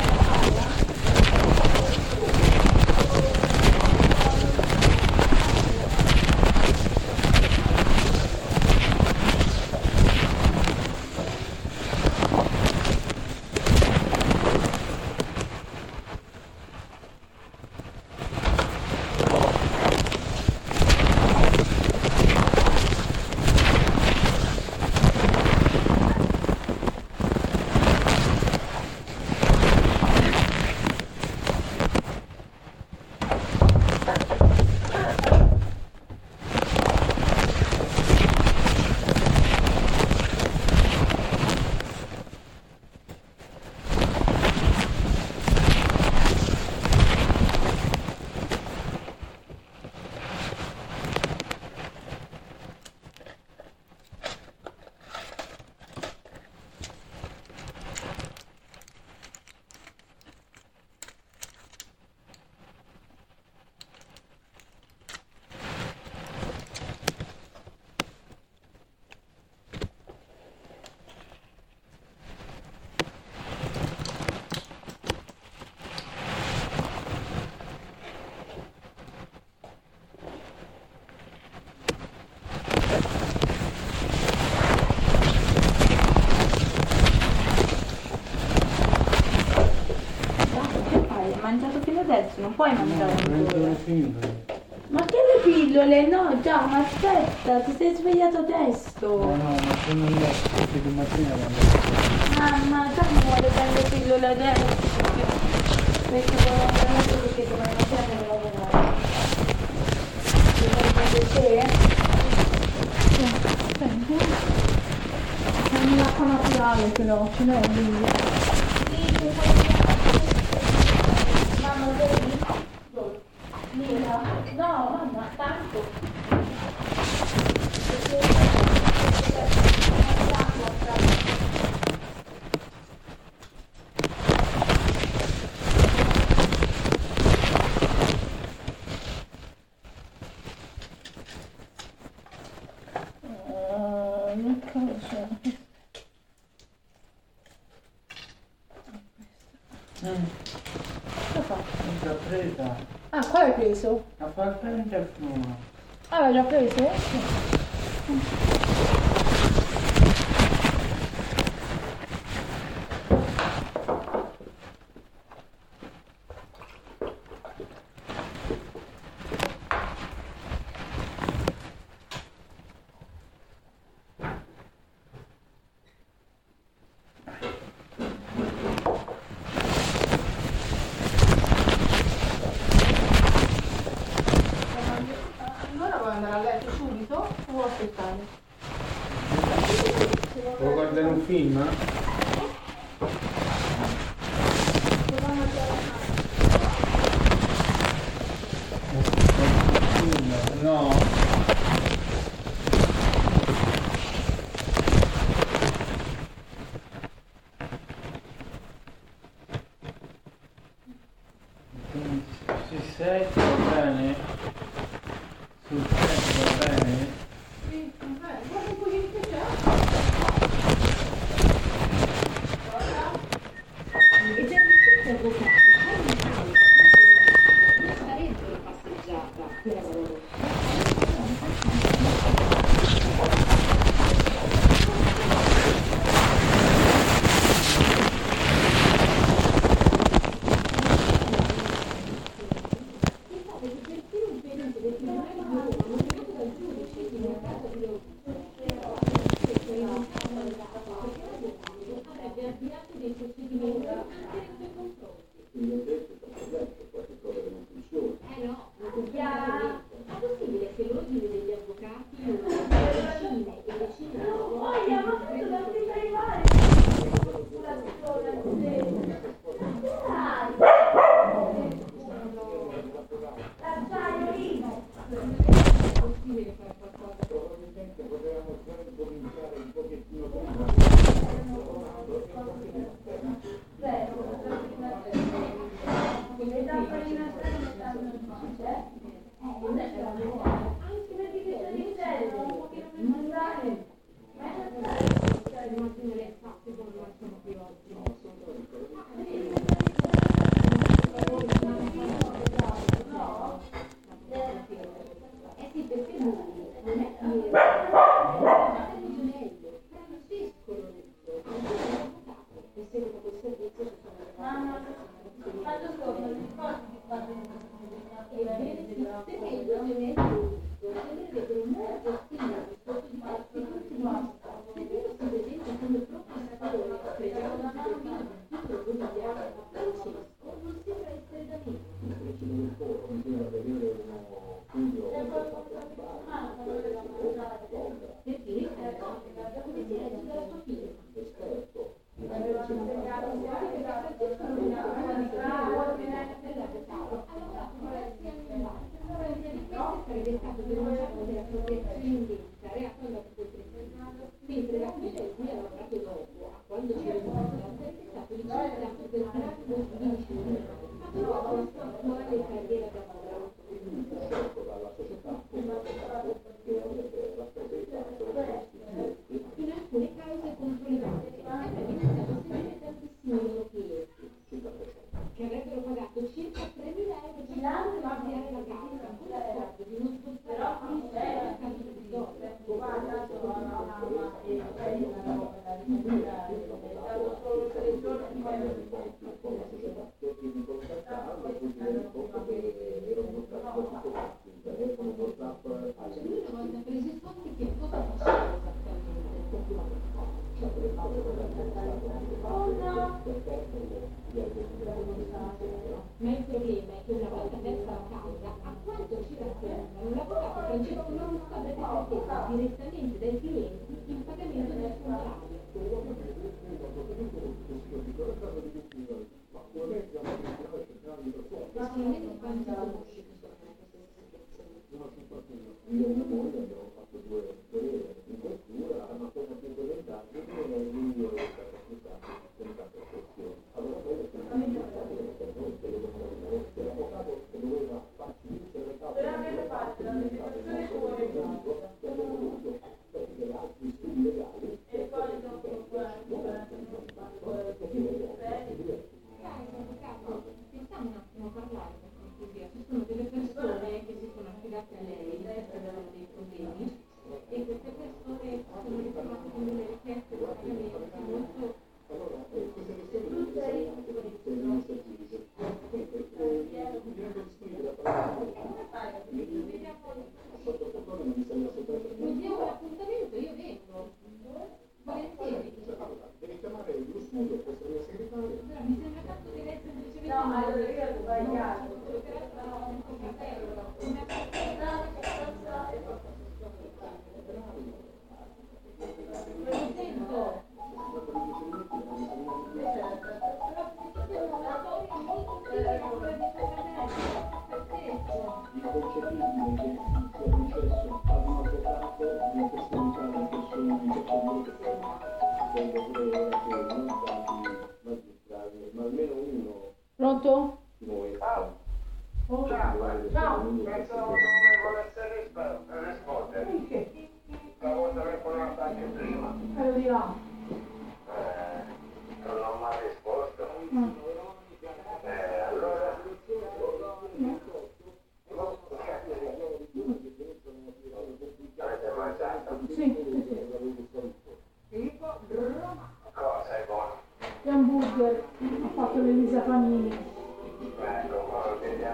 [SPEAKER 6] non puoi mangiare ancora. Ma che le pillole? No, già, ma aspetta, ti sei svegliato adesso.
[SPEAKER 14] No, no, ma sono andato, perché di mattina
[SPEAKER 6] Mamma, già mi vuole le pillole adesso. Perché devo andare adesso perché domani mattina devo lavorare. Ti prendo te? Sì, prendo. È naturale però, ce n'è un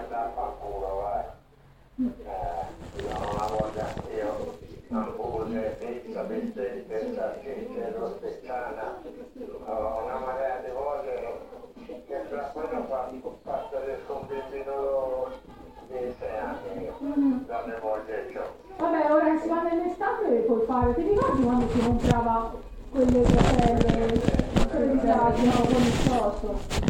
[SPEAKER 6] andare a
[SPEAKER 18] far culo, vai. Eh, no, la
[SPEAKER 17] voglia, io
[SPEAKER 19] non voglio pure pizza, bistecche, salsicce, rosticciana, ho una marea di voglie che tra quello fa parte del suo bambino di sei anni, non ne voglio più.
[SPEAKER 6] Vabbè, ora si va nell'estate puoi fare, ti ricordi quando si comprava quelle caselle, quelle disagio con il
[SPEAKER 19] socio?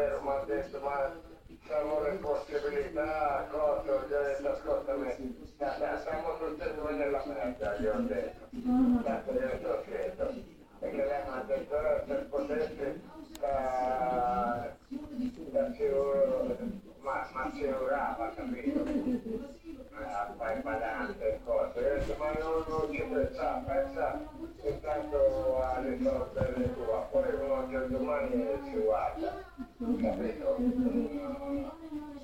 [SPEAKER 19] domani si guarda, capito?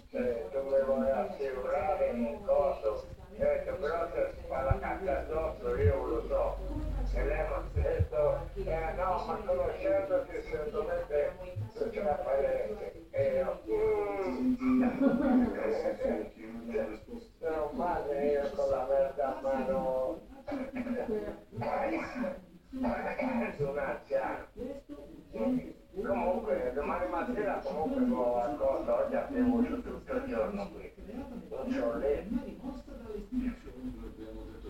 [SPEAKER 19] Cioè, dovevano assicurare un coso, e ho però se si fa la caccia addosso io lo so. E lei mi ha detto, eh no, ma conoscendo che se dovete, se ce la farete. E io, mm. sono male io con la merda a mano. Sono anziano. Comunque domani mattina comunque ho qualcosa, oggi abbiamo tutto il giorno qui. Non c'ho letto.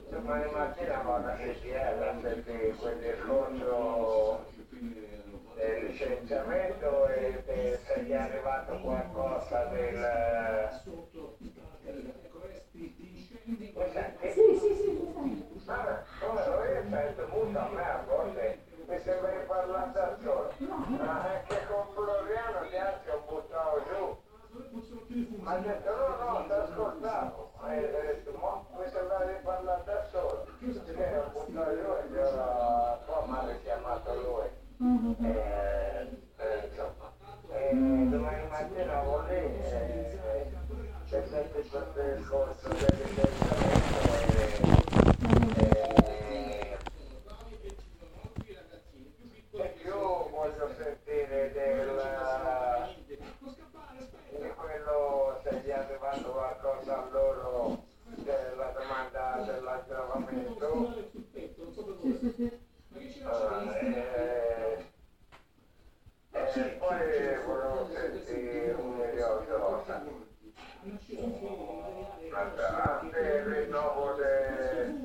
[SPEAKER 19] Domani mattina vado a CPL perché quel discorso del licenziamento e e se gli è arrivato qualcosa del... Mi senti?
[SPEAKER 6] Sì, sì, sì,
[SPEAKER 19] Vabbè, come lo sento molto a me a volte mi sembra di parlare da solo. Ma anche con Floriano di altri ho buttato giù. Ma ha detto no, no, ti ascoltavo. E ho detto, ma mi sembra di parlare da solo. Perché ho buttato giù e gli ho poi mi ha richiamato lui. Eh, eh, insomma. E domani mattina avevo lì e c'è sempre questo discorso del licenziamento e e io voglio sentire del di quello se gli è arrivato qualcosa a loro della domanda dell'aggravamento Eh, e poi volevo sentire un milione di cosa anche il rinnovo del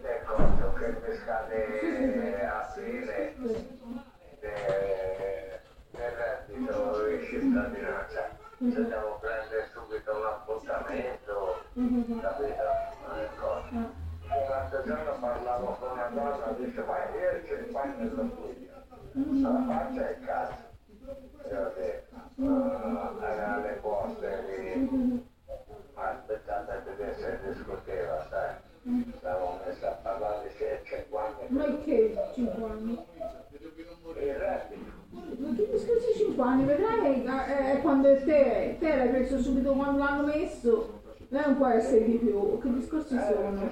[SPEAKER 19] del coso che mi scade a fine de- del reddito di cittadinanza se devo prendere subito un appuntamento capito? Ecco. L'altro giorno parlavo con una donna dice ma io ci fai nello studio alla faccia e cazzo e ho detto "Ah, era alle poste di aspettate a vedere se discuteva sai stavo messa a parlare di 50
[SPEAKER 6] Ma che 5 anni?
[SPEAKER 19] il reddito
[SPEAKER 6] Ma che discorsi 5 anni? Vedrai eh, eh, quando te, te l'hai preso subito quando l'hanno messo. Lei non può essere di più. Che discorsi sono?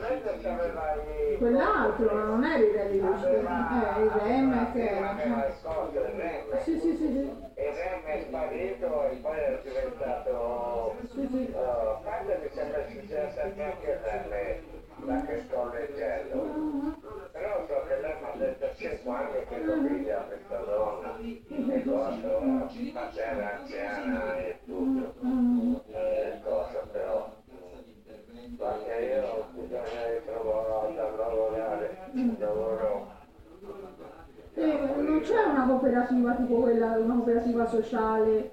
[SPEAKER 6] Quell'altro non era il reddito di cittadinanza, eh, il REM che era. eh. Sì, sì, sì, sì.
[SPEAKER 19] il REM è sparito e poi è diventato uh, parte mi sembra che sia sempre anche il REM da che sto leggendo. Però so che lei mi ha detto 5 anni che lo vede a questa donna e cosa ma era anziana e tutto. E cosa però perché io bisogna ritrovare da lavorare lavoro.
[SPEAKER 6] Eh, non c'è una cooperativa tipo quella, una cooperativa sociale,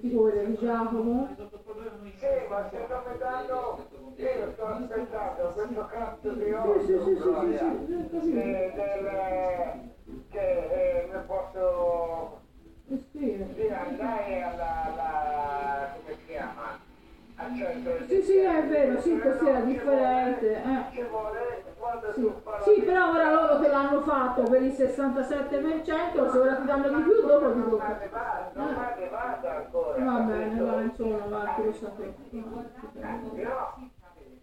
[SPEAKER 6] tipo quella di Giacomo?
[SPEAKER 19] Sì, ma se mi danno, io sto aspettando questo cazzo di
[SPEAKER 6] Sì,
[SPEAKER 19] orso,
[SPEAKER 6] sì, sì, sì,
[SPEAKER 19] Gloria,
[SPEAKER 6] sì, sì, capito.
[SPEAKER 19] eh, del, che eh, mi posso sì, andare alla, alla, come si chiama?
[SPEAKER 6] Sì, sì, è vero, sì, così era differente. eh. Sì. Sì, però ora loro te l'hanno fatto per il 67%, se ora ti danno di più, dopo ti tocca.
[SPEAKER 19] Ancora.
[SPEAKER 6] Va bene, va, insomma, va, lo sapevo.
[SPEAKER 19] No,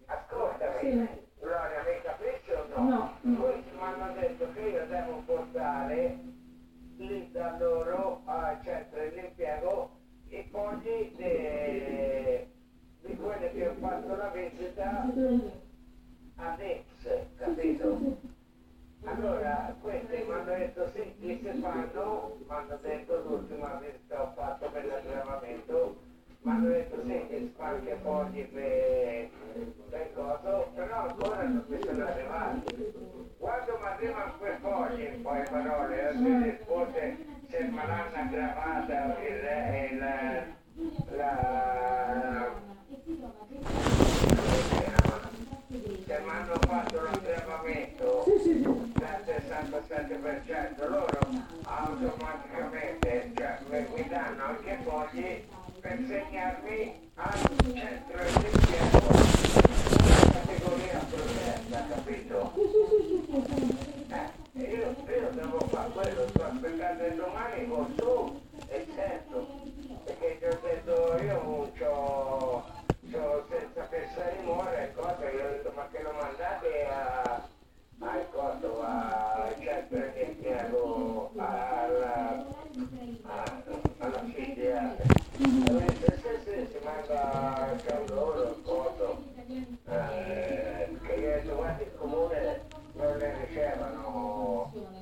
[SPEAKER 19] ascoltami,
[SPEAKER 6] Sì.
[SPEAKER 19] Gloria, mi capisci o no?
[SPEAKER 6] No.
[SPEAKER 19] Questi mi hanno detto che io devo portare lì da loro al centro dell'impiego i de- di quelli che ho fatto la visita all'ex, capito? Allora, questi mi hanno detto chi si fanno, mi hanno detto l'ultima visita ho fatto per l'aggravamento, mi hanno detto sì, che si fa anche fogli per, per coso, però ancora non mi sono arrivati. Quando mi arrivano quei fogli, poi parole, io ti risponde se me l'hanno aggravata il, il, la, che mi hanno fatto l'aggravamento del 67%, loro automaticamente cioè, mi, danno anche fogli per segnarmi al centro dell'impiego una categoria protetta, capito? Eh, io, devo fare quello, sto aspettando il domani con tu e certo, perché ti ho detto io c'ho, sono senza pensare di muore, ecco, cosa, io ho detto ma che lo mandate a, al Cotto, a, cioè per esempio alla, alla figlia, se, se, se si manda a loro il Cotto, eh, che gli
[SPEAKER 6] ho detto guarda il comune non le ricevono.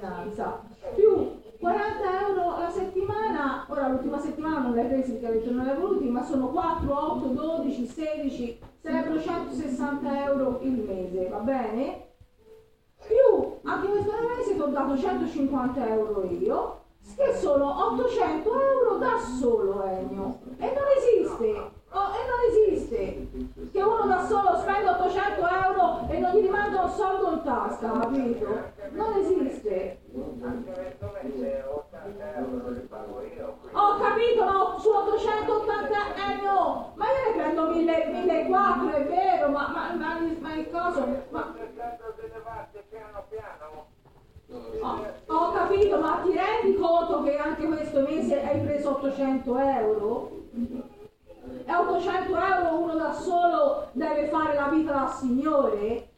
[SPEAKER 6] Cittadinanza più 40 euro alla settimana, ora l'ultima settimana non l'hai presi perché non l'hai voluti, ma sono 4, 8, 12, 16, sarebbero 160 euro il mese, va bene? Più anche questo mese ti ho dato 150 euro io, che sono 800 euro da solo Ennio. E non esiste, oh, e non esiste che uno da solo spende 800 euro e non gli rimanga un soldo in tasca, capito? Non esiste. Ho capito, ma su 880 Ennio, ma io ne prendo 1000 1400, è vero, ma, ma, ma, ma il coso, ma... Ho, ho capito, ma ti rendi conto che anche questo mese hai preso 800 euro? E 800 euro uno da solo deve fare la vita da signore?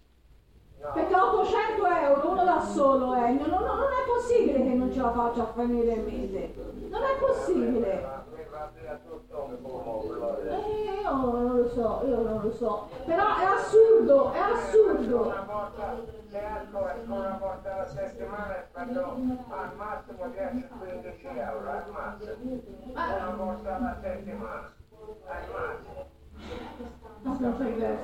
[SPEAKER 6] Perché 800 euro uno da solo, eh, non, non- non è possibile che non ce la faccia a finire il mese. Non è possibile. Eh, io non lo so, io non lo so. Però è assurdo, è assurdo.
[SPEAKER 19] Una volta, alla settimana e al massimo 10-15 euro, al massimo. Una volta alla settimana,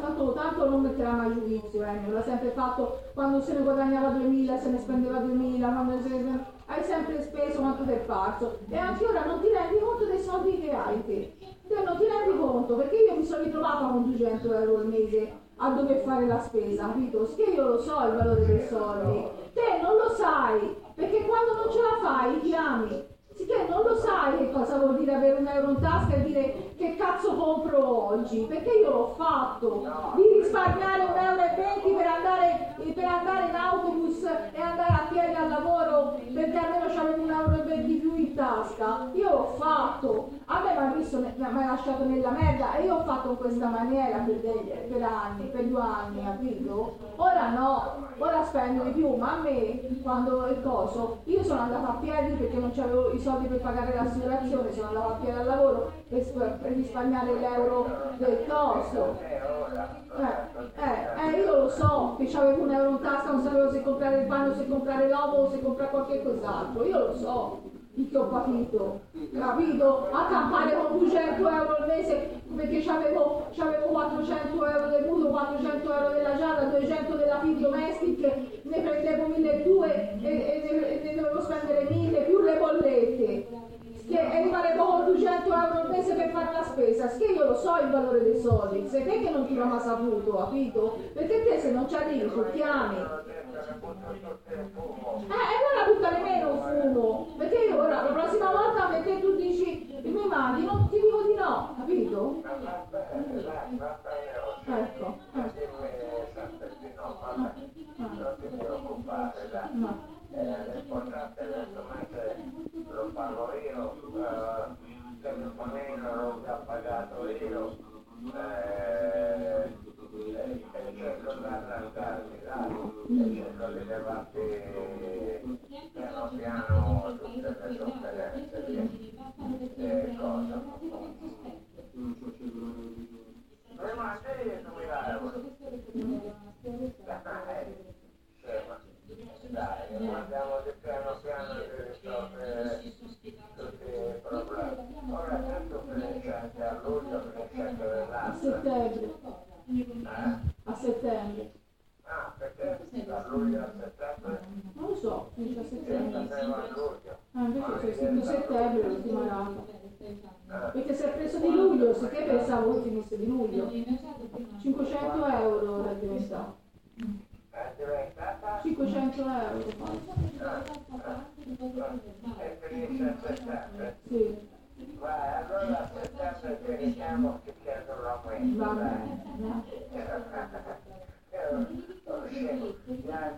[SPEAKER 6] tanto, tanto non metterà mai giudizio, Ennio, l'ha sempre fatto quando se ne guadagnava 2000, se ne spendeva 2000, quando se ne... hai sempre speso quanto ti è parso e anche ora non ti rendi conto dei soldi che hai te, te non ti rendi conto perché io mi sono ritrovata con 200 euro al mese a dover fare la spesa, capito? Che io lo so il valore dei soldi, te non lo sai, perché quando non ce la fai chiami, che non lo sai che cosa vuol dire avere un euro in tasca e dire che cazzo compro oggi, perché io l'ho fatto, di risparmiare un euro e venti per andare, per andare in autobus e andare a piedi al lavoro perché almeno c'avevo un euro e venti più in tasca, io l'ho fatto, a me mi ha visto, mi ha lasciato nella merda e io ho fatto in questa maniera per, degli- per anni, per due anni, capito? no, ora spendo di più, ma a me quando il coso, io sono andata a piedi perché non avevo i soldi per pagare l'assicurazione, sono andata a piedi al lavoro per, per risparmiare l'euro del coso. Eh, eh, eh, io lo so che avevo un euro in tasca, non sapevo se comprare il pane o se comprare l'uovo o se comprare qualche cos'altro, io lo so che ho capito, capito? A campare con 200 euro al mese perché c'avevo 400 euro del mutuo, 400 euro della giada, 200 della feed domestic, ne prendevo 1200 e, e, e, ne dovevo spendere 1000 più le bollette. Che, rimanevo con 200 euro al mese per fare la spesa, che io lo so il valore dei soldi, se te che non ti l'ho mai saputo, capito? Perché te se non ci arrivi tu chiami. Eh, e allora butta nemmeno un fumo, perché io ora la prossima volta perché tu dici mi mandi, non ti dico di no, capito? Ecco,
[SPEAKER 19] preoccupare, dai. Eh, l'importante adesso mentre lo pago io, eh, telefonino l'ho già pagato io, e, cerco di allargarmi, dai, e cerco di piano piano tutte le sofferenze. E cosa? Mi mandi 2000 euro. Dai, Dai, andiamo di piano piano di risolvere tutti problemi. Ora tanto finisce a luglio, finisce anche
[SPEAKER 6] a settembre, a settembre.
[SPEAKER 19] Ah, perché da luglio a settembre?
[SPEAKER 6] Non lo so, finisce a settembre. Ah, invece c'è scritto settembre l'ultima rata. Perché si è preso di luglio, sicché pensavo che finisse di luglio. 500 euro era diventato.
[SPEAKER 19] È diventata?
[SPEAKER 6] 500 euro? Sì.
[SPEAKER 19] Vai, allora a settembre ti richiamo che chiedo l'aumento.
[SPEAKER 6] Va bene.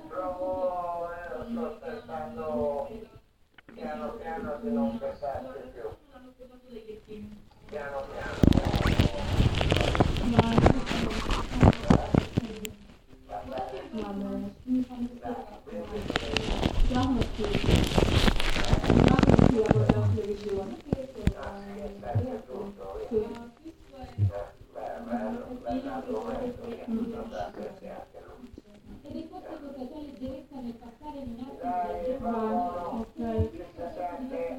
[SPEAKER 19] Provo, sto cercando piano piano di non pesarti più. Piano piano.
[SPEAKER 6] Va bene. Siamo qui. Siamo qui a guardare la televisione. Sì.
[SPEAKER 17] Ed è forse questa tua leggerezza nel passare in un
[SPEAKER 6] Vai, ok.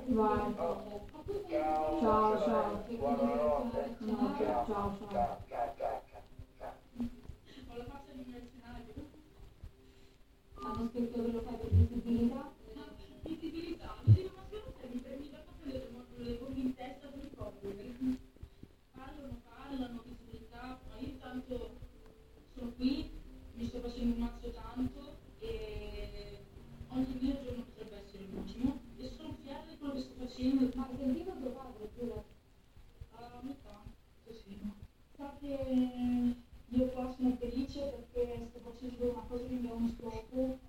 [SPEAKER 6] Vai. Ciao, ciao. No, ciao, ciao.
[SPEAKER 17] Hanno scritto che fai per visibilità?
[SPEAKER 20] Visibilità, mi ma se non sei per mica proprio le bombe in testa per i. Parlano, parlano, visibilità, ma io intanto sono qui, mi sto facendo un mazzo tanto e ogni mio giorno potrebbe essere l'ultimo e sono fiera di quello che sto facendo.
[SPEAKER 17] Ma hai sentito tuo pure?
[SPEAKER 20] A metà, così.
[SPEAKER 17] Sa che io qua sono felice perché sto facendo una cosa che mi dà uno scopo.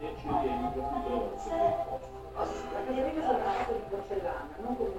[SPEAKER 20] e
[SPEAKER 21] accendeva il la mia vita è stata di
[SPEAKER 22] porcellana, non come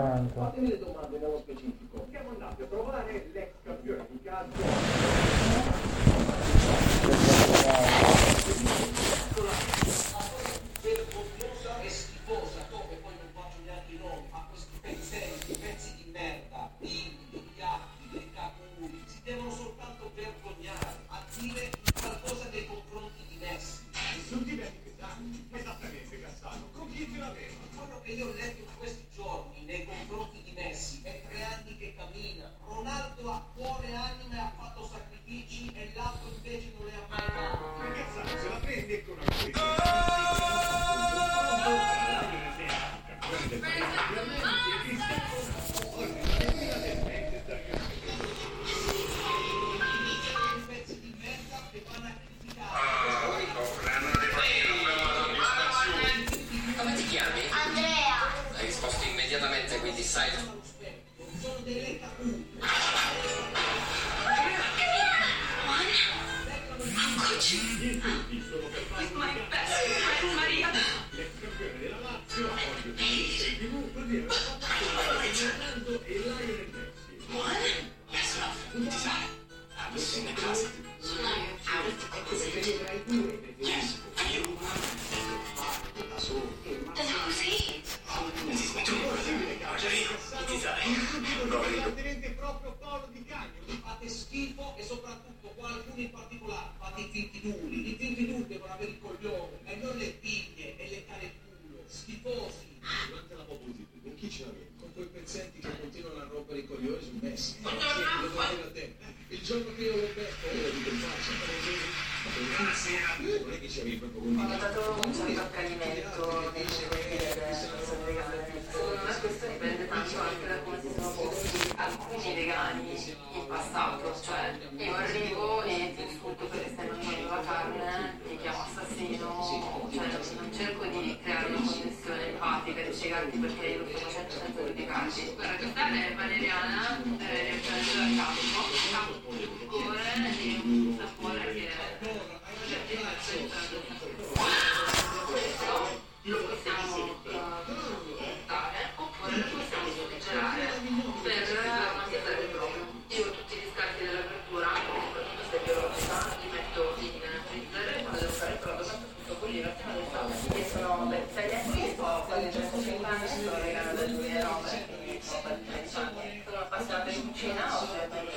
[SPEAKER 22] 这样子。diventi proprio
[SPEAKER 23] collo di cagno. Vi fate schifo e soprattutto qualcuno in particolare, fate i finti duri, I finti duri devono avere il coglione, e non le pigne e le care culo. Schifosi.
[SPEAKER 24] Durante la popolazione, con chi ce l'avete? Con quei pezzenti che continuano a rompere i coglioni su Messi. Ma sì, Il giorno che io lo becco, io dico in per esempio. Buonasera. Non è che ci avevi proprio
[SPEAKER 25] con
[SPEAKER 24] Ho
[SPEAKER 25] dato un certo accanimento nel dire, non è questo dipende tanto anche da come si sono sì, anche perché io lo faccio sempre senza giudicarsi. Guarda, questa è valeriana, eh, è il campo. quasi 150 anni sono vegana dal 2009, quindi sono quasi in anni. Sono appassionata cucina,
[SPEAKER 3] ovviamente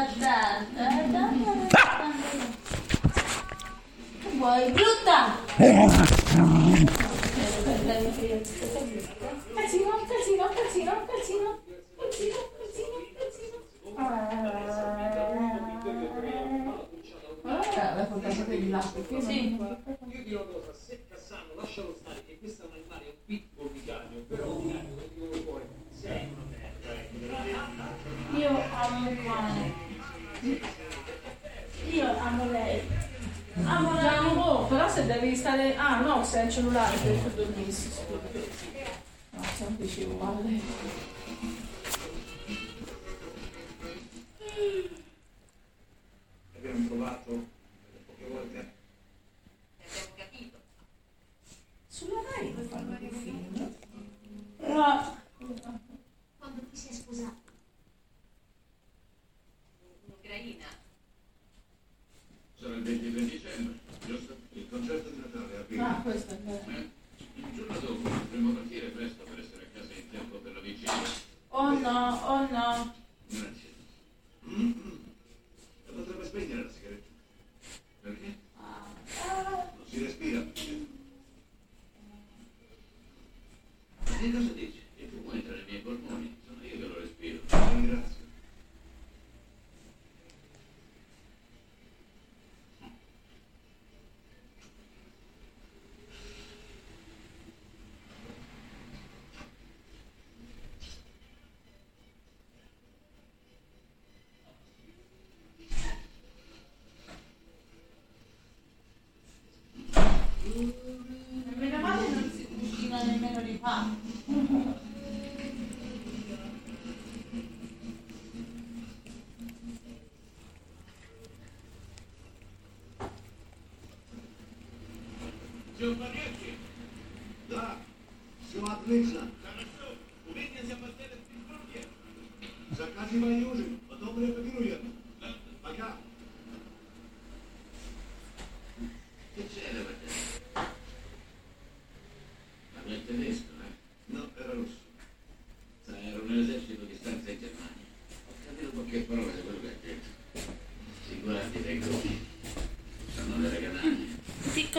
[SPEAKER 3] Ah!
[SPEAKER 6] Vuoi brutta? Calzino, calzino, calzino, calzino, calzino, calzino. Guarda, l'ha portato per il latte. Sì.
[SPEAKER 26] Io dirò cosa, se Cassano lascia lo
[SPEAKER 6] stare. sale... Ah no, sei al cellulare, per dormissi. No,
[SPEAKER 21] semplice palle.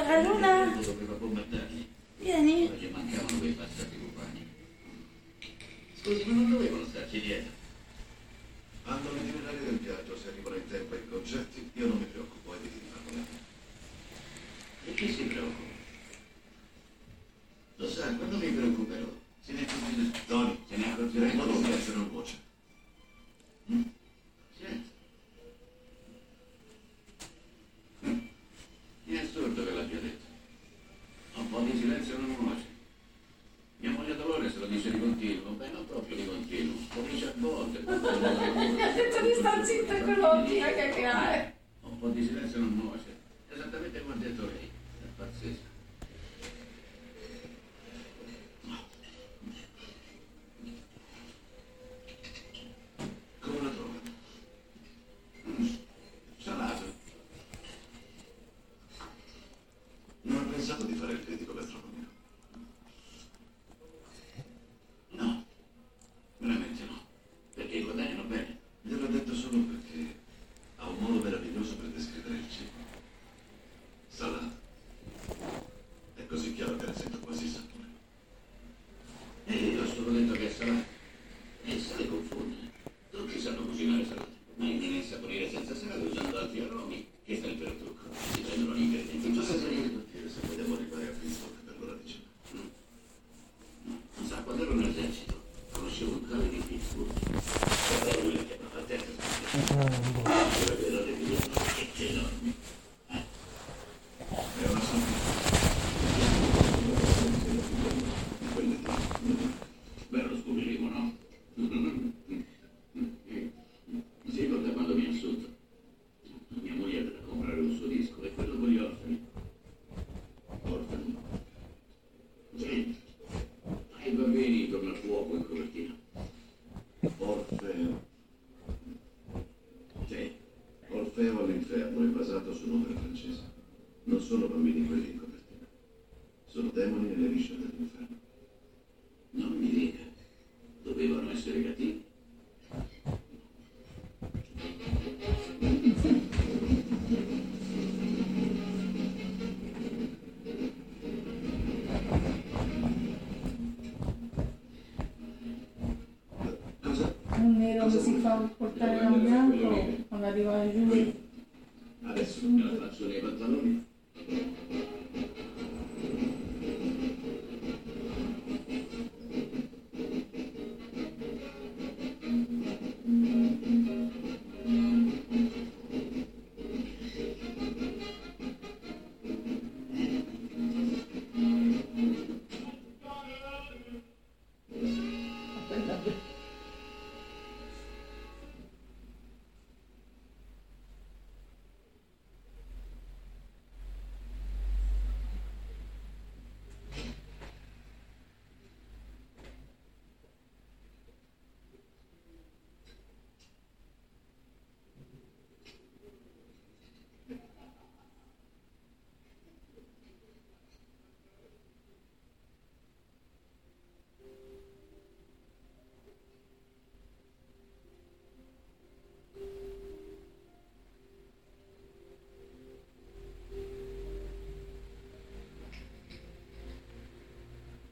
[SPEAKER 27] Ojalá Luna.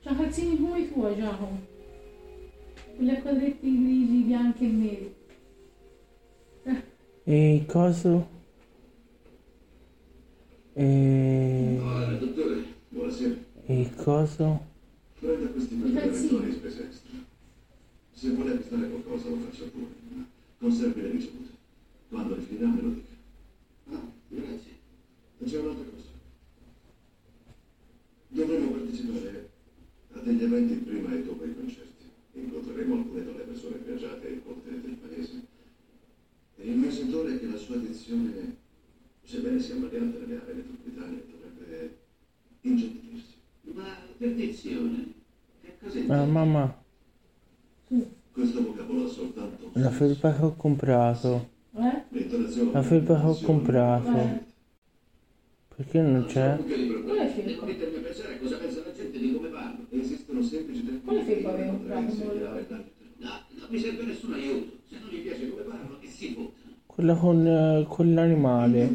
[SPEAKER 28] Ragazzini
[SPEAKER 21] come
[SPEAKER 6] tu, Giacomo. Quelle quadretti grigi, bianchi e neri.
[SPEAKER 29] E il coso? E...
[SPEAKER 21] Buonasera, dottore. Buonasera.
[SPEAKER 29] E
[SPEAKER 21] cosa?
[SPEAKER 29] mamma. La felpa che ho comprato.
[SPEAKER 6] Eh?
[SPEAKER 29] La felpa che ho comprato. Eh? Perché non c'è?
[SPEAKER 6] Quale felpa? Quale felpa avevo comprato?
[SPEAKER 27] mi serve nessun aiuto. Se non gli piace come parlo, e si vota.
[SPEAKER 29] Quella con, eh, con l'animale.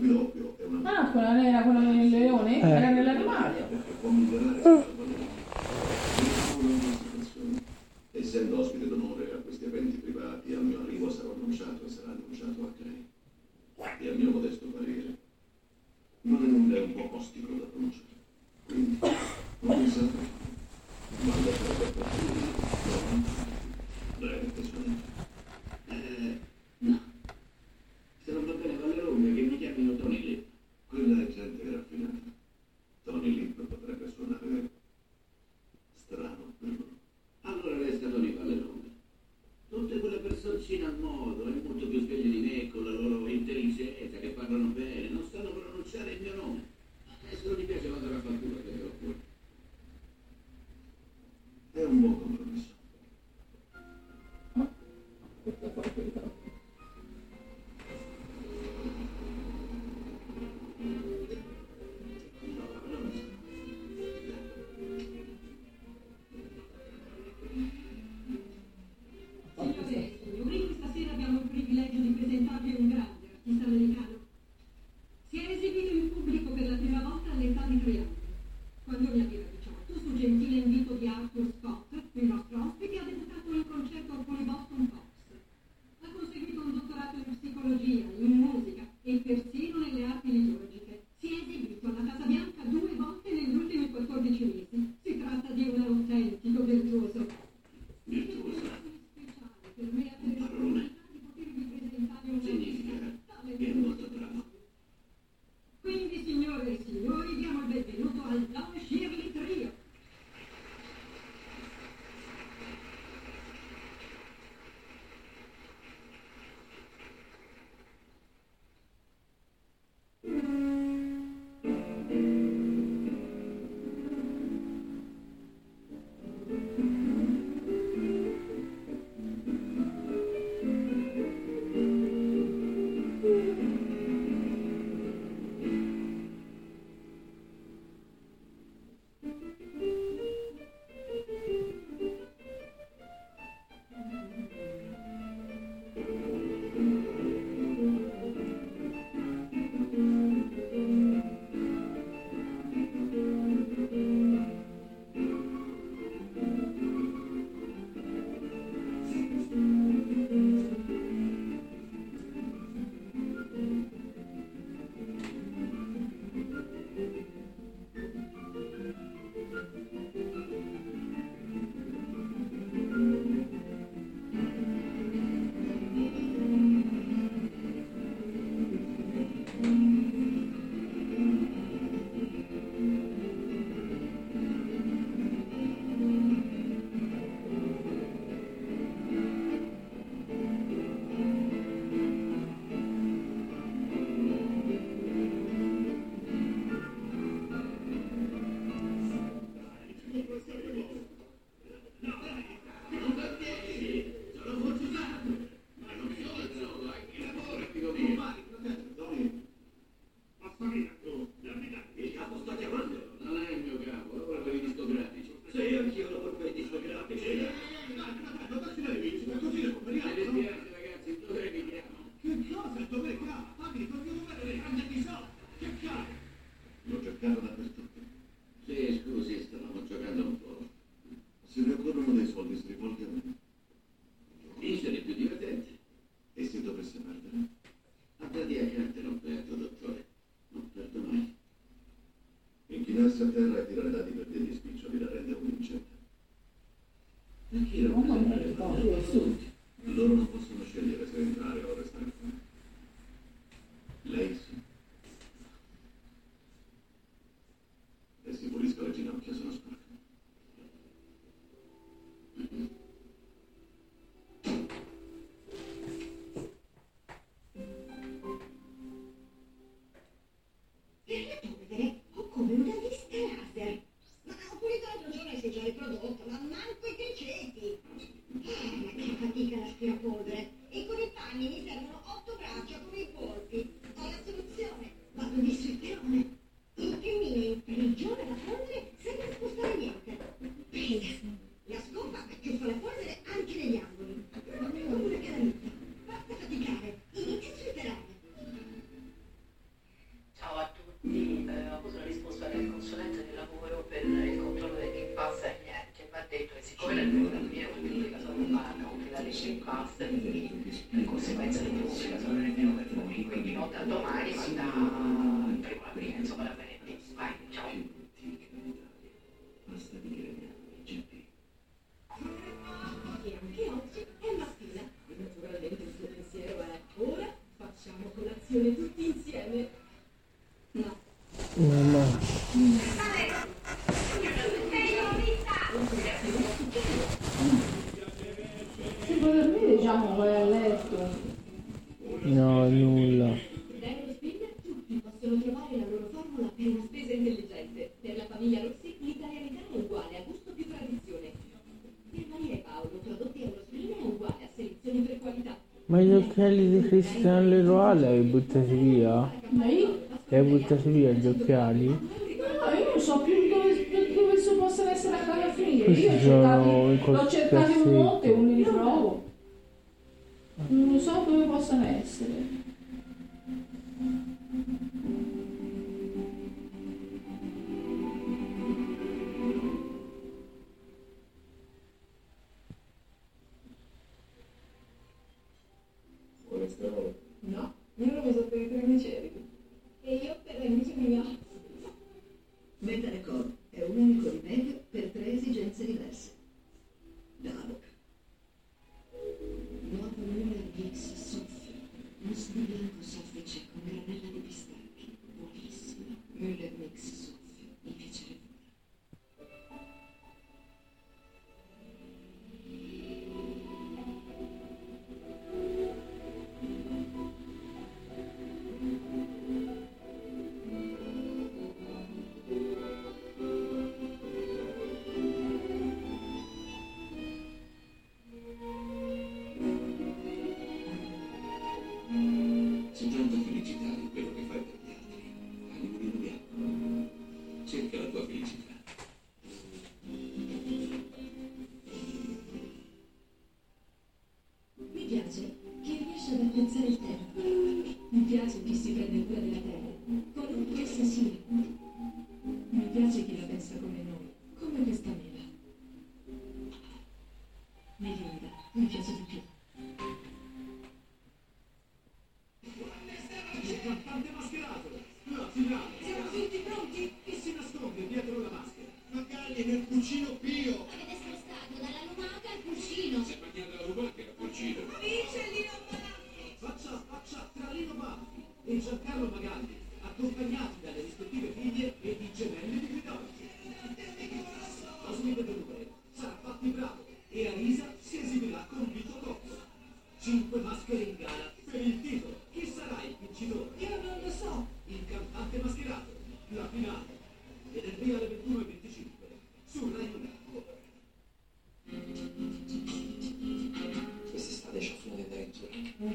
[SPEAKER 7] occhiali di Christian Leroy li hai buttati via?
[SPEAKER 23] Lei?
[SPEAKER 7] Li hai buttati via gli occhiali?
[SPEAKER 23] No, io non so più dove, dove possono essere andati a finire.
[SPEAKER 7] Questi
[SPEAKER 23] io ho
[SPEAKER 7] cercavi,
[SPEAKER 23] l'ho cercato in monte,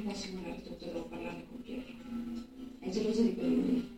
[SPEAKER 30] fa simulare tutto e
[SPEAKER 31] non
[SPEAKER 32] parlare con Piero. È geloso di
[SPEAKER 7] Peroni.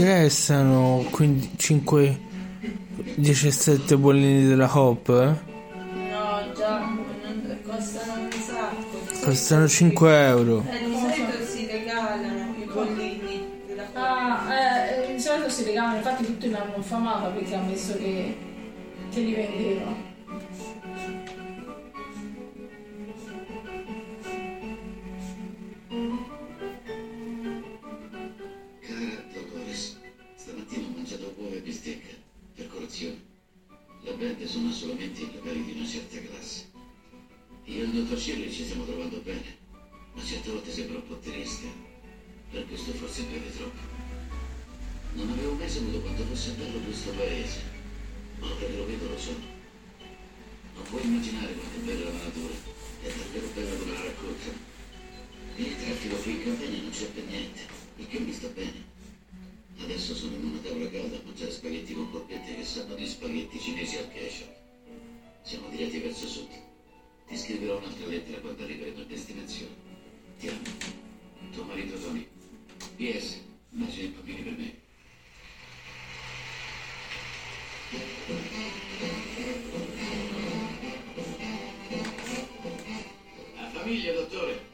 [SPEAKER 7] Interessano 5 17 bollini della Hop? eh?
[SPEAKER 3] No, già, non- costano un sacco.
[SPEAKER 7] Costano 5 euro.
[SPEAKER 3] Eh, di solito si regalano i bollini della
[SPEAKER 6] Ah, eh, di solito si regalano, infatti tutti l'hanno infamata perché ha messo che
[SPEAKER 27] sono solamente i locali di una certa classe. Io e il dottor Shirley ci stiamo trovando bene, ma certe volte sembra un po' triste. Per questo forse beve troppo. Non avevo mai saputo quanto fosse bello questo paese. Ma ora che lo vedo lo so. Non puoi immaginare quanto è bella la natura. È davvero bella come la raccontano. Il traffico qui in campagna non c'è per niente, il che mi sta bene. Adesso sono in una tavola calda a mangiare spaghetti con polpette che sanno di spaghetti cinesi al ketchup. Siamo diretti verso sud. Ti scriverò un'altra lettera quando arriveremo a destinazione. Ti amo. Tuo marito Tony. PS. Baci e bambini per me. La famiglia, dottore?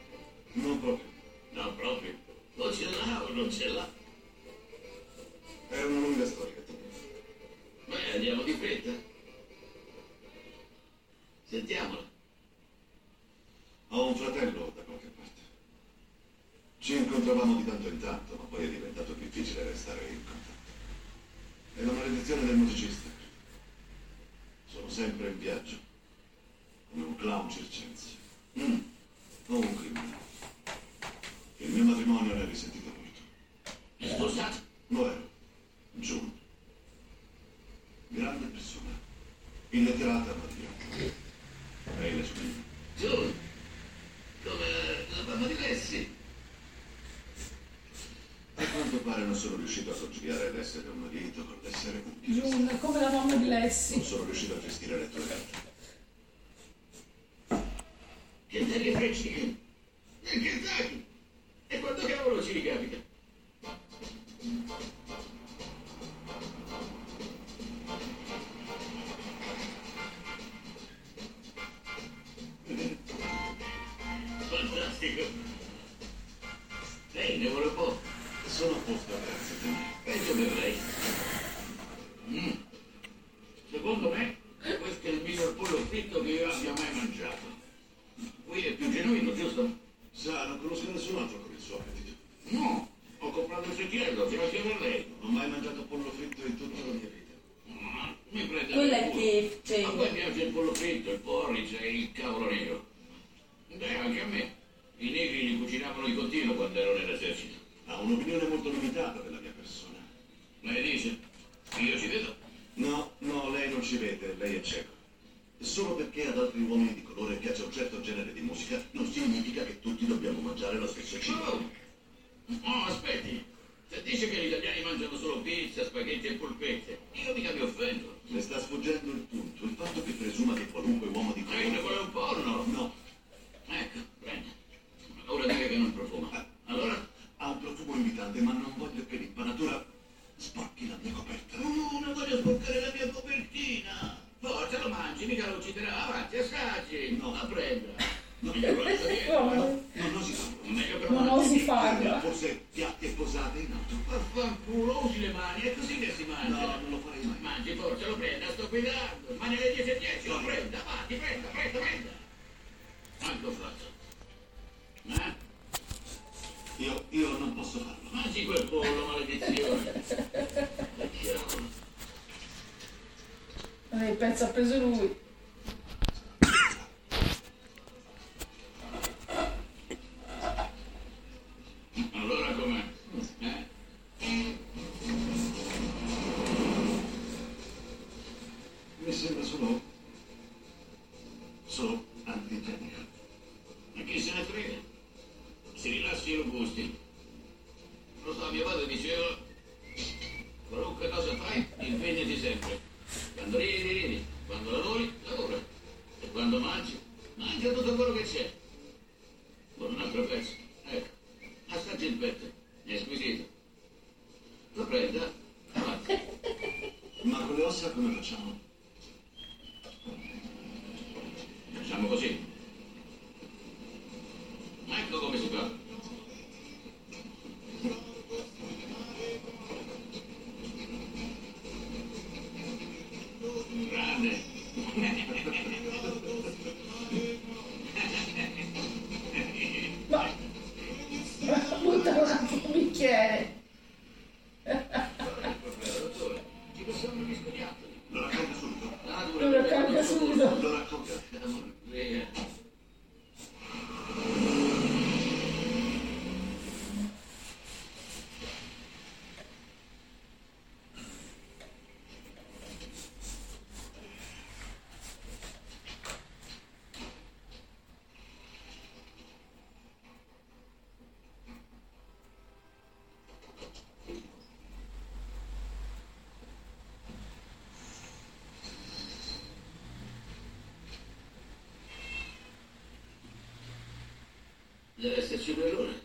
[SPEAKER 21] Non proprio.
[SPEAKER 27] No, proprio. O ce l'ha o non ce l'ha. Beh, andiamo di fretta. Sentiamola.
[SPEAKER 21] Ho un fratello da qualche parte. Ci incontravamo di tanto in tanto, ma poi è diventato difficile restare in contatto. È la maledizione del musicista. Sono sempre in viaggio, come un clown circense. Mm. O un criminale. Il mio matrimonio ne ha risentito molto.
[SPEAKER 27] Sposato?
[SPEAKER 21] Lo ero. June. Grande persona. Illetterata ma di occhio. Lei le somiglia.
[SPEAKER 27] Giù. Come la mamma di Lessi.
[SPEAKER 21] A quanto pare non sono riuscito a conciliare l'essere un marito con l'essere un
[SPEAKER 6] June, come la mamma di Lessi.
[SPEAKER 21] Non sono riuscito a gestire le tue carte.
[SPEAKER 27] Kentucky Fried Chicken. Nel Kentucky. E quanto cavolo ci ricapita? Fantastico. Lei ne vuole un po'?
[SPEAKER 21] Sono a posto, grazie.
[SPEAKER 27] Peggio per lei. Mm. Secondo me, questo è il miglior pollo fritto che io abbia mai mangiato. Qui è più genuino, giusto?
[SPEAKER 21] Sa, non conosco nessun altro con il suo appetito.
[SPEAKER 27] No, ho comprato il secchiello, ce lo chiedo a lei.
[SPEAKER 21] Non ho mai mangiato pollo fritto in tutta la mia vita.
[SPEAKER 27] Ma Mi prende
[SPEAKER 3] Quello
[SPEAKER 27] per
[SPEAKER 3] è. KFC.
[SPEAKER 27] A me piace il pollo fritto, il porridge e il cavolo nero. Beh, anche a me. I negri li cucinavano di continuo quando ero nell'esercito.
[SPEAKER 21] Ha un'opinione molto limitata della mia persona.
[SPEAKER 27] Lei dice? Io ci vedo.
[SPEAKER 21] No, no, lei non ci vede, lei è cieco. Solo perché ad altri uomini di colore piace un certo genere di musica non significa che tutti dobbiamo mangiare lo stesso cibo.
[SPEAKER 27] Oh, aspetti. Se dice che gli italiani mangiano solo pizza, spaghetti e polpette, io mica mi offendo.
[SPEAKER 21] Le sta sfuggendo il punto, il fatto che presuma che qualunque uomo di
[SPEAKER 27] ne vuole un porno?
[SPEAKER 21] No.
[SPEAKER 27] Ecco, prenda. Ora dire che non profuma. Allora,
[SPEAKER 21] ha un profumo invitante, ma non voglio che l'impanatura sporchi la mia coperta.
[SPEAKER 27] Uh, non voglio sporcare la mia copertina. Forza lo mangi, mica lo ucciderà. Avanti, assaggi. No, la prenda. Non mi volete
[SPEAKER 6] dire.
[SPEAKER 21] Non osi farlo.
[SPEAKER 27] Meglio però
[SPEAKER 6] non osi farlo.
[SPEAKER 21] Forse piatti e posate in alto.
[SPEAKER 27] Vaffanculo, usi le mani, è così che si mangia.
[SPEAKER 21] No, non lo farei mai.
[SPEAKER 8] Mangi, forza lo prenda, sto guidando. Ma nelle 10 e 10 lo prenda, avanti, prenda, prenda, prenda. Tanto forza.
[SPEAKER 27] Io, io non posso farlo.
[SPEAKER 8] Mangi quel pollo, maledizione.
[SPEAKER 6] Eh, il pezzo ha preso lui.
[SPEAKER 8] Allora com'è? Eh?
[SPEAKER 27] Mi sembra solo... solo
[SPEAKER 8] debe ser su error.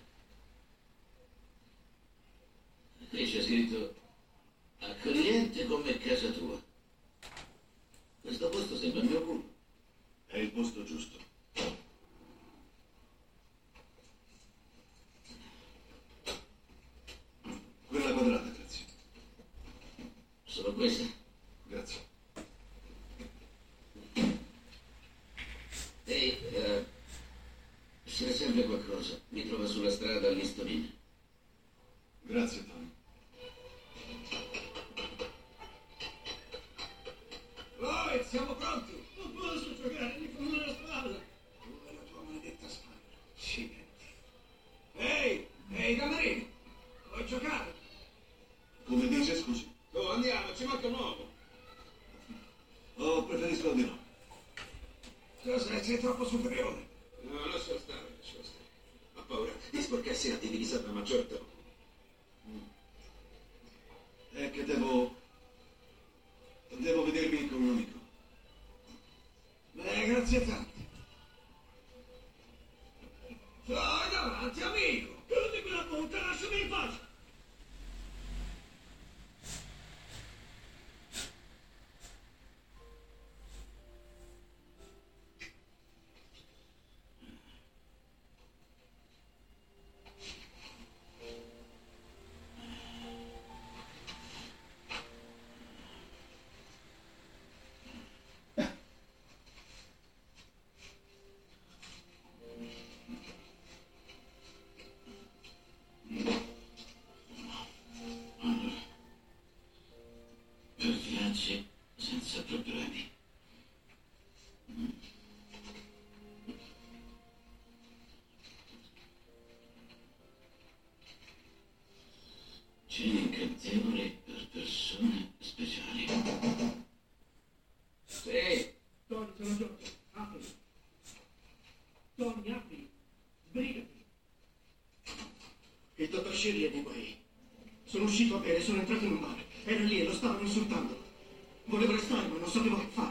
[SPEAKER 8] gente não conseguiu conoscevi
[SPEAKER 23] Hemingway. Sono uscito a bere, sono entrato in un bar. Era lì e lo stavano insultando. Volevo restare, ma non sapevo che fare.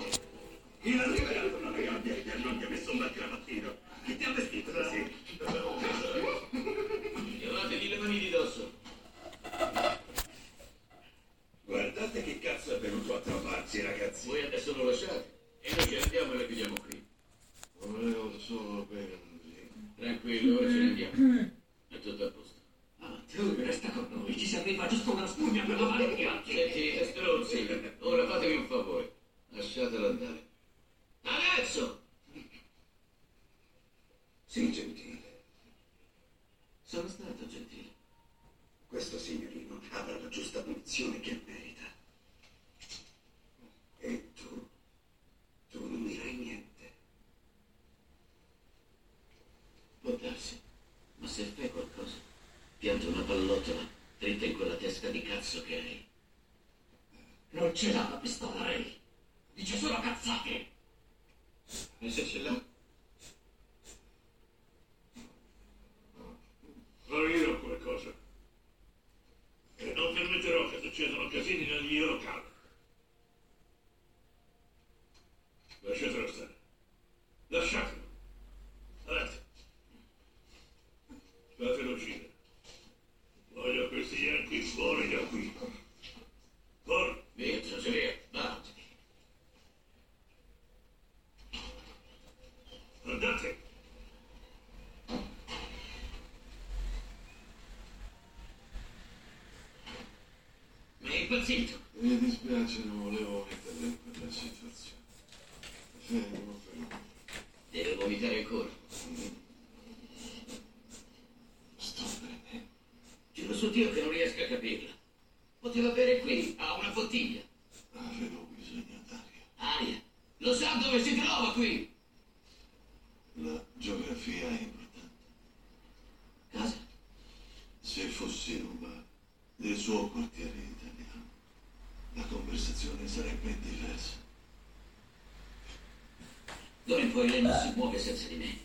[SPEAKER 21] Impazzito.
[SPEAKER 27] Mi dispiace,
[SPEAKER 21] no.
[SPEAKER 27] voyait,
[SPEAKER 21] nous subons
[SPEAKER 27] que cette série.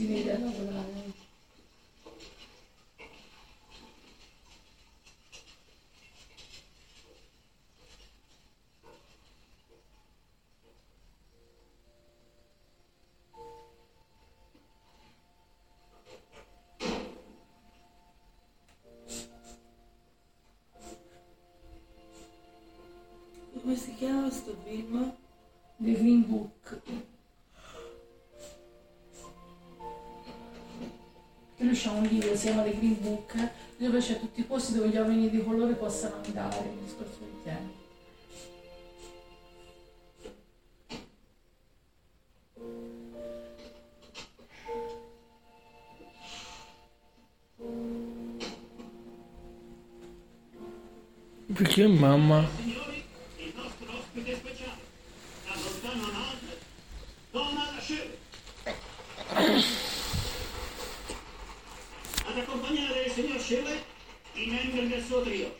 [SPEAKER 27] Sinida. Mas é que é
[SPEAKER 21] a
[SPEAKER 27] Vimba? De Vimbuca. uscirà un
[SPEAKER 21] libro che
[SPEAKER 6] si chiama The Green Book, dove c'è tutti i posti dove gli uomini di colore possano andare, un discorso del genere.
[SPEAKER 23] Perché mamma podrido.